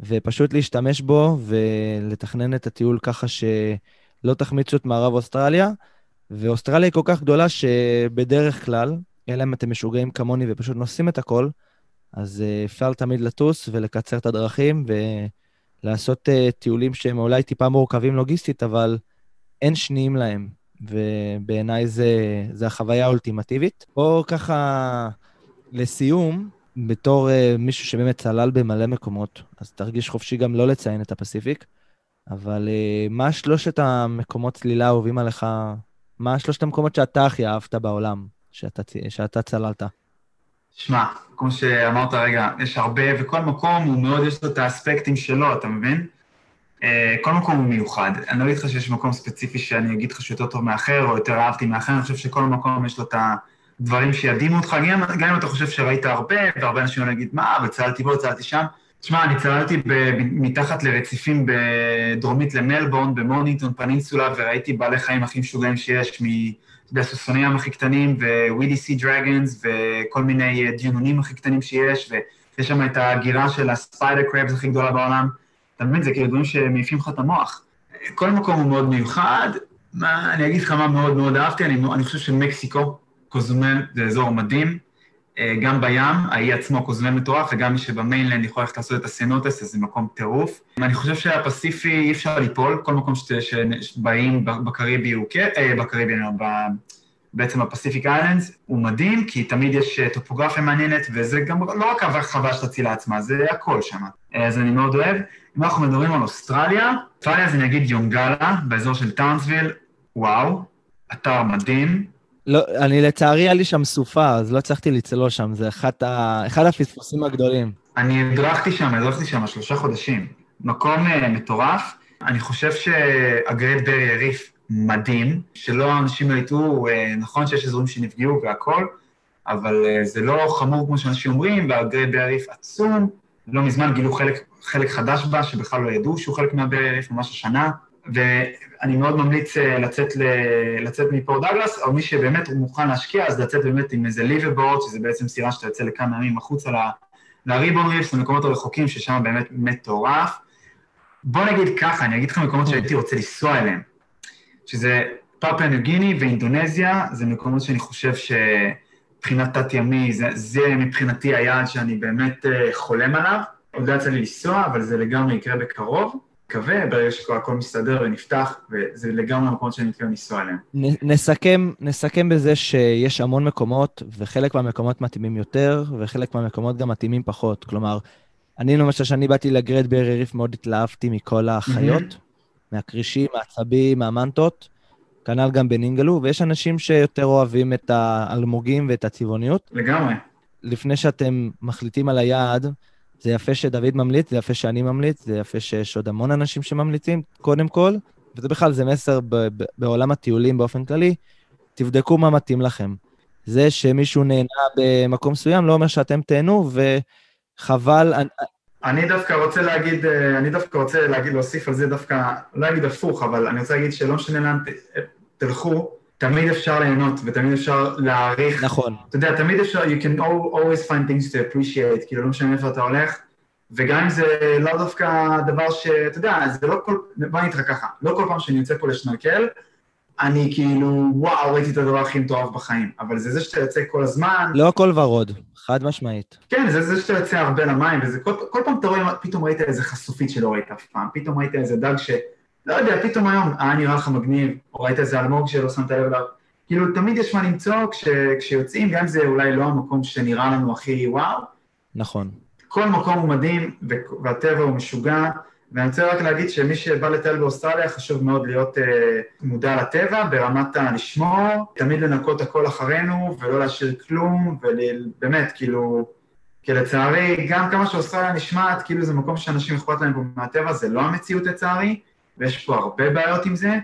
ופשוט להשתמש בו ולתכנן את הטיול ככה שלא תחמיצו את מערב אוסטרליה. ואוסטרליה היא כל כך גדולה שבדרך כלל, אלא אם אתם משוגעים כמוני ופשוט נוסעים את הכל, אז אה, אפשר תמיד לטוס ולקצר את הדרכים ולעשות uh, טיולים שהם אולי טיפה מורכבים לוגיסטית, אבל אין שניים להם, ובעיניי זה, זה החוויה האולטימטיבית. או ככה, לסיום, בתור uh, מישהו שבאמת צלל במלא מקומות, אז תרגיש חופשי גם לא לציין את הפסיפיק, אבל uh, מה שלושת המקומות צלילה האהובים עליך? מה שלושת המקומות שאתה הכי אהבת בעולם, שאתה, שאתה צללת? שמע, כמו שאמרת רגע, יש הרבה, וכל מקום הוא מאוד, יש לו את האספקטים שלו, אתה מבין? אה, כל מקום הוא מיוחד. אני לא אגיד לך שיש מקום ספציפי שאני אגיד לך שיותר טוב מאחר, או יותר אהבתי מאחר, אני חושב שכל מקום יש לו את הדברים שידהימו אותך, גם, אם אתה חושב שראית הרבה, והרבה אנשים לא מה, וצללתי פה, צללתי שם. תשמע, אני צללתי מתחת לרציפים בדרומית למלבורן, במוניטון פנינסולה, וראיתי בעלי חיים הכי משוגעים שיש, מ... אתה יודע, סוסוני ים הכי קטנים, ווידי סי דרגנס, וכל מיני דיונונים הכי קטנים שיש, ויש שם את ההגירה של ה spider crabs הכי גדולה בעולם. אתה מבין, זה כאילו דברים שמעיפים לך את המוח. כל מקום הוא מאוד מיוחד. מה, אני אגיד לך מה מאוד מאוד אהבתי, אני, אני חושב שמקסיקו, קוזומל, זה אזור מדהים. אה, גם בים, האי עצמו קוזמל מטורף, וגם מי שב mainland יכול ללכת לעשות את ה cenotes, אז זה מקום טירוף. אני חושב שהפסיפיק אי אפשר ליפול, כל מקום שבאים בקריבי הוא כן, אה, בקריבי, בעצם ה Pacific Islands, הוא מדהים, כי תמיד יש אה, טופוגרפיה מעניינת, וזה גם לא רק החוויה של הצלילה עצמה, זה הכל שם. אז אני מאוד אוהב. אם אנחנו מדברים על אוסטרליה, אוסטרליה זה נגיד יונגלה, באזור של טאונסוויל, וואו, אתר מדהים, לא, אני לצערי, היה לי שם סופה, אז לא הצלחתי לצלול שם, זה אחד, ה... אחד הפספוסים הגדולים. אני הדרכתי שם, הדרכתי שם שלושה חודשים. מקום אה, מטורף. אני חושב שה Great Barrier Reef מדהים, שלא אנשים לא יטעו, אה, נכון שיש אזורים שנפגעו והכול, אבל uh, זה לא חמור כמו שאנשים אומרים, והגרד ברי הריף עצום. לא מזמן גילו חלק, חלק חדש בה, שבכלל לא ידעו שהוא חלק מהברי הריף, ממש השנה. ואני מאוד ממליץ אה, לצאת, ל... לצאת מפורט דאגלס, או מי שבאמת מוכן להשקיע, אז לצאת באמת עם איזה ליברבורד, שזה בעצם סירה שאתה יוצא לכמה ימים החוצה לריבון ריפס, למקומות הרחוקים, ששם באמת מטורף. בוא נגיד ככה, אני אגיד לך מקומות שהייתי רוצה לנסוע אליהם, שזה פאפה ניו גיני ואינדונזיה, זה מקומות שאני חושב שמבחינת תת-ימי, זה, זה מבחינתי היעד שאני באמת אה, חולם עליו. עוד לא יצא לי לנסוע, אבל זה לגמרי יקרה בקרוב. מקווה, ברגע שהכל מסתדר ונפתח, וזה לגמרי המקומות שאני מתכוון לנסוע אליהם. נסכם, נסכם בזה שיש המון מקומות, וחלק מהמקומות מתאימים יותר, וחלק מהמקומות גם מתאימים פחות. כלומר, אני למשל, כשאני באתי לגרד ברי ריף, מאוד התלהבתי מכל החיות, mm-hmm. מהכרישים, מהעצבים, מהמנטות, כנ"ל גם בנינגלו, ויש אנשים שיותר אוהבים את האלמוגים ואת הצבעוניות. לגמרי. לפני שאתם מחליטים על היעד, זה יפה שדוד ממליץ, זה יפה שאני ממליץ, זה יפה שיש עוד המון אנשים שממליצים, קודם כל, וזה בכלל, זה מסר ב- ב- בעולם הטיולים באופן כללי, תבדקו מה מתאים לכם. זה שמישהו נהנה במקום מסוים לא אומר שאתם תהנו, וחבל... אני דווקא רוצה להגיד, אה, אני דווקא רוצה להגיד, להוסיף על זה דווקא, לא אגיד הפוך, אבל אני רוצה להגיד שלא משנה לאן תלכו, תמיד אפשר ליהנות ותמיד אפשר להעריך. נכון. אתה יודע, תמיד אפשר, you can always find things to appreciate, כאילו לא משנה איפה אתה הולך, וגם אם זה לא דווקא דבר שאתה יודע, זה לא כל, בוא לך ככה, לא כל פעם שאני יוצא פה לשנרקל, אני כאילו, וואו, ראיתי את הדבר הכי מטורף בחיים, אבל זה זה שאתה יוצא כל הזמן... לא הכל ורוד, חד משמעית. כן, זה זה שאתה יוצא הרבה למים, וזה כל, כל פעם אתה רואה, פתאום ראית איזה חשופית שלא ראית אף פעם, פתאום ראית איזה דג ש... לא יודע, פתאום היום היה נראה לך מגניב, או ראית איזה אלמוג שלא שמת לב אליו. כאילו, תמיד יש מה למצוא כש, כשיוצאים, גם אם זה אולי לא המקום שנראה לנו הכי וואו. נכון. כל מקום הוא מדהים, והטבע הוא משוגע, ואני רוצה רק להגיד שמי שבא לטייל באוסטרליה, חשוב מאוד להיות uh, מודע לטבע, ברמת הלשמור, תמיד לנקות הכל אחרינו, ולא להשאיר כלום, ובאמת, כאילו, כי לצערי, גם כמה שאוסטרליה נשמעת, כאילו זה מקום שאנשים אכפת להם מהטבע, זה לא המציאות לצערי, ויש פה הרבה בעיות עם זה,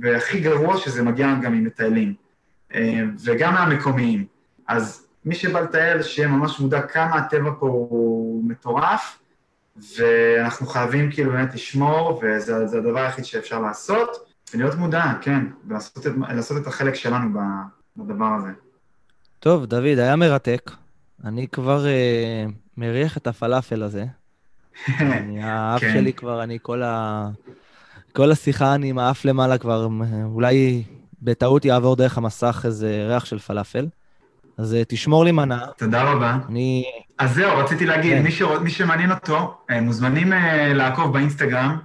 והכי גרוע שזה מגיע גם עם מטיילים, אה, וגם מהמקומיים. אז מי שבא לטייל, שיהיה ממש מודע כמה הטבע פה הוא מטורף, ואנחנו חייבים כאילו באמת לשמור, וזה הדבר היחיד שאפשר לעשות, ולהיות מודע, כן, ולעשות את, לעשות את החלק שלנו בדבר הזה. טוב, דוד, היה מרתק. אני כבר uh, מריח את הפלאפל הזה. אני, האף כן. שלי כבר, אני כל ה... כל השיחה אני עם האף למעלה כבר, אולי בטעות יעבור דרך המסך איזה ריח של פלאפל. אז אה, תשמור לי מנה. תודה רבה. אני... אז זהו, רציתי להגיד, כן. מי, ש... מי שמעניין אותו, אה, מוזמנים לעקוב באינסטגרם.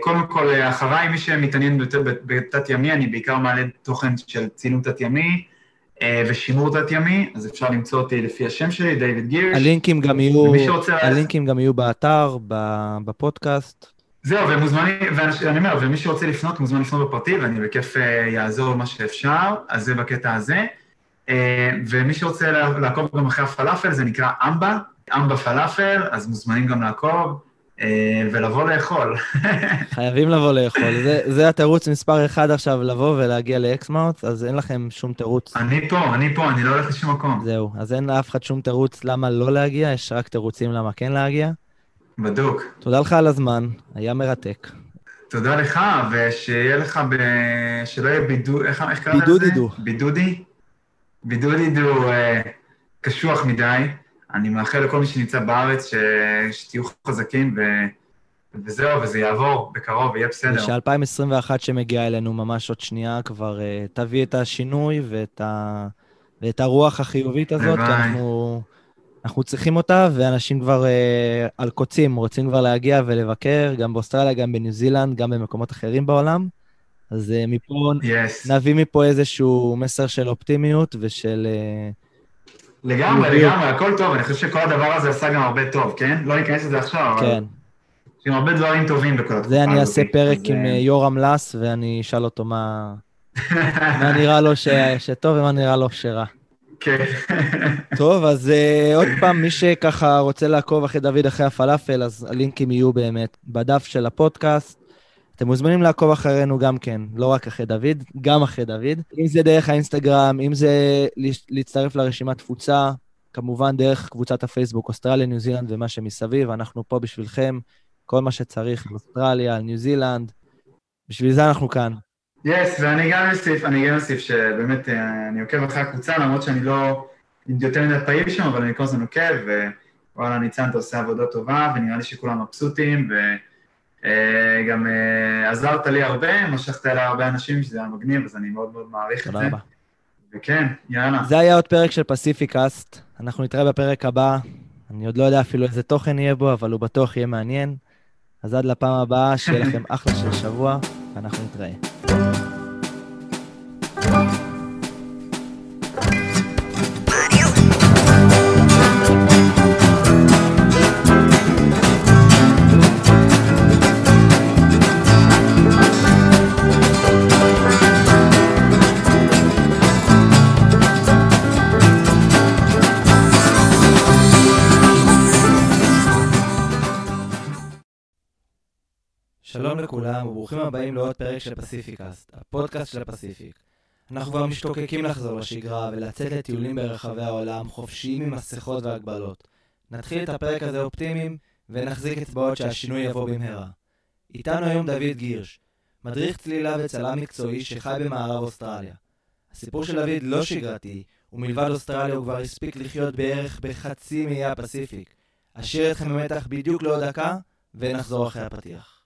קודם כל, אחריי, מי שמתעניין יותר בתת-ימי, אני בעיקר מעלה תוכן של צילום תת-ימי, אה, ושימור תת-ימי, אז אפשר למצוא אותי לפי השם שלי, דיוויד גירש. הלינקים גם יהיו, הלינקים גם יהיו באתר, בפודקאסט. זהו, ומוזמנים, ואני אומר, ומי שרוצה לפנות, מוזמן לפנות בפרטי, ואני בכיף יעזור מה שאפשר, אז זה בקטע הזה. אה, ומי שרוצה לעקוב גם אחרי הפלאפל, זה נקרא אמבה, אמבה פלאפל, אז מוזמנים גם לעקוב. אה, ולבוא לאכול. חייבים לבוא לאכול. זה, זה התירוץ מספר אחד עכשיו, לבוא ולהגיע לאקסמאוט, אז אין לכם שום תירוץ. אני פה, אני פה, אני לא הולך לשום מקום. זהו, אז אין לאף אחד שום תירוץ למה לא להגיע, יש רק תירוצים למה כן להגיע. בדוק. תודה לך על הזמן, היה מרתק. תודה לך, ושיהיה לך ב... שלא יהיה בידוד, איך, איך קראת לזה? בידודידו. בידודי? בידודידו אה, קשוח מדי. אני מאחל לכל מי שנמצא בארץ ש... שתהיו חזקים ו... וזהו, וזה יעבור בקרוב, יהיה בסדר. ש-2021 שמגיע אלינו ממש עוד שנייה כבר uh, תביא את השינוי ואת, ה... ואת הרוח החיובית הזאת, כי אנחנו, אנחנו צריכים אותה, ואנשים כבר uh, על קוצים, רוצים כבר להגיע ולבקר, גם באוסטרליה, גם בניו זילנד, גם במקומות אחרים בעולם. אז uh, מפה, yes. נביא מפה איזשהו מסר של אופטימיות ושל... Uh, לגמרי, לגמרי, הכל טוב, אני חושב שכל הדבר הזה עשה גם הרבה טוב, כן? לא ניכנס לזה עכשיו, אבל... כן. יש גם הרבה דברים טובים בכל התקופה הזאת. זה אני אעשה פרק עם אה, יורם לס, ואני אשאל אותו מה... מה נראה לו שטוב ומה נראה לו שרע. כן. טוב, אז uh, עוד פעם, מי שככה רוצה לעקוב אחרי דוד אחרי הפלאפל, אז הלינקים יהיו באמת בדף של הפודקאסט. אתם מוזמנים לעקוב אחרינו גם כן, לא רק אחרי דוד, גם אחרי דוד. אם זה דרך האינסטגרם, אם זה להצטרף לרשימת תפוצה, כמובן דרך קבוצת הפייסבוק, אוסטרליה, ניו זילנד ומה שמסביב, אנחנו פה בשבילכם, כל מה שצריך, אוסטרליה, ניו זילנד, בשביל זה אנחנו כאן. יס, yes, ואני גם אוסיף, אני גם אוסיף שבאמת אה, אני עוקב אחרי הקבוצה, למרות שאני לא יותר מדי פעיל שם, אבל אני כל הזמן עוקב, ווואלה, ניצן, אתה עושה עבודה טובה, ונראה לי שכולם מבסוטים, ו... אה, אה, עזרת לי הרבה, משכת אליי הרבה אנשים, שזה היה מגניב, אז אני מאוד מאוד מעריך את זה. תודה רבה. וכן, יאללה. זה היה עוד פרק של פסיפיקאסט. אנחנו נתראה בפרק הבא. אני עוד לא יודע אפילו איזה תוכן יהיה בו, אבל הוא בטוח יהיה מעניין. אז עד לפעם הבאה, שיהיה לכם אחלה של שבוע, ואנחנו נתראה. Thank you. שלום לכולם וברוכים הבאים לעוד פרק של פסיפיקאסט, הפודקאסט של הפסיפיק. אנחנו כבר משתוקקים לחזור לשגרה ולצאת לטיולים ברחבי העולם חופשיים עם מסכות והגבלות. נתחיל את הפרק הזה אופטימיים ונחזיק אצבעות שהשינוי יבוא במהרה. איתנו היום דוד גירש, מדריך צלילה וצלם מקצועי שחי במערב אוסטרליה. הסיפור של דוד לא שגרתי, ומלבד אוסטרליה הוא כבר הספיק לחיות בערך בחצי מאיי הפסיפיק. אשאיר אתכם במתח בדיוק לעוד דקה, ונחזור אחרי הפתיח.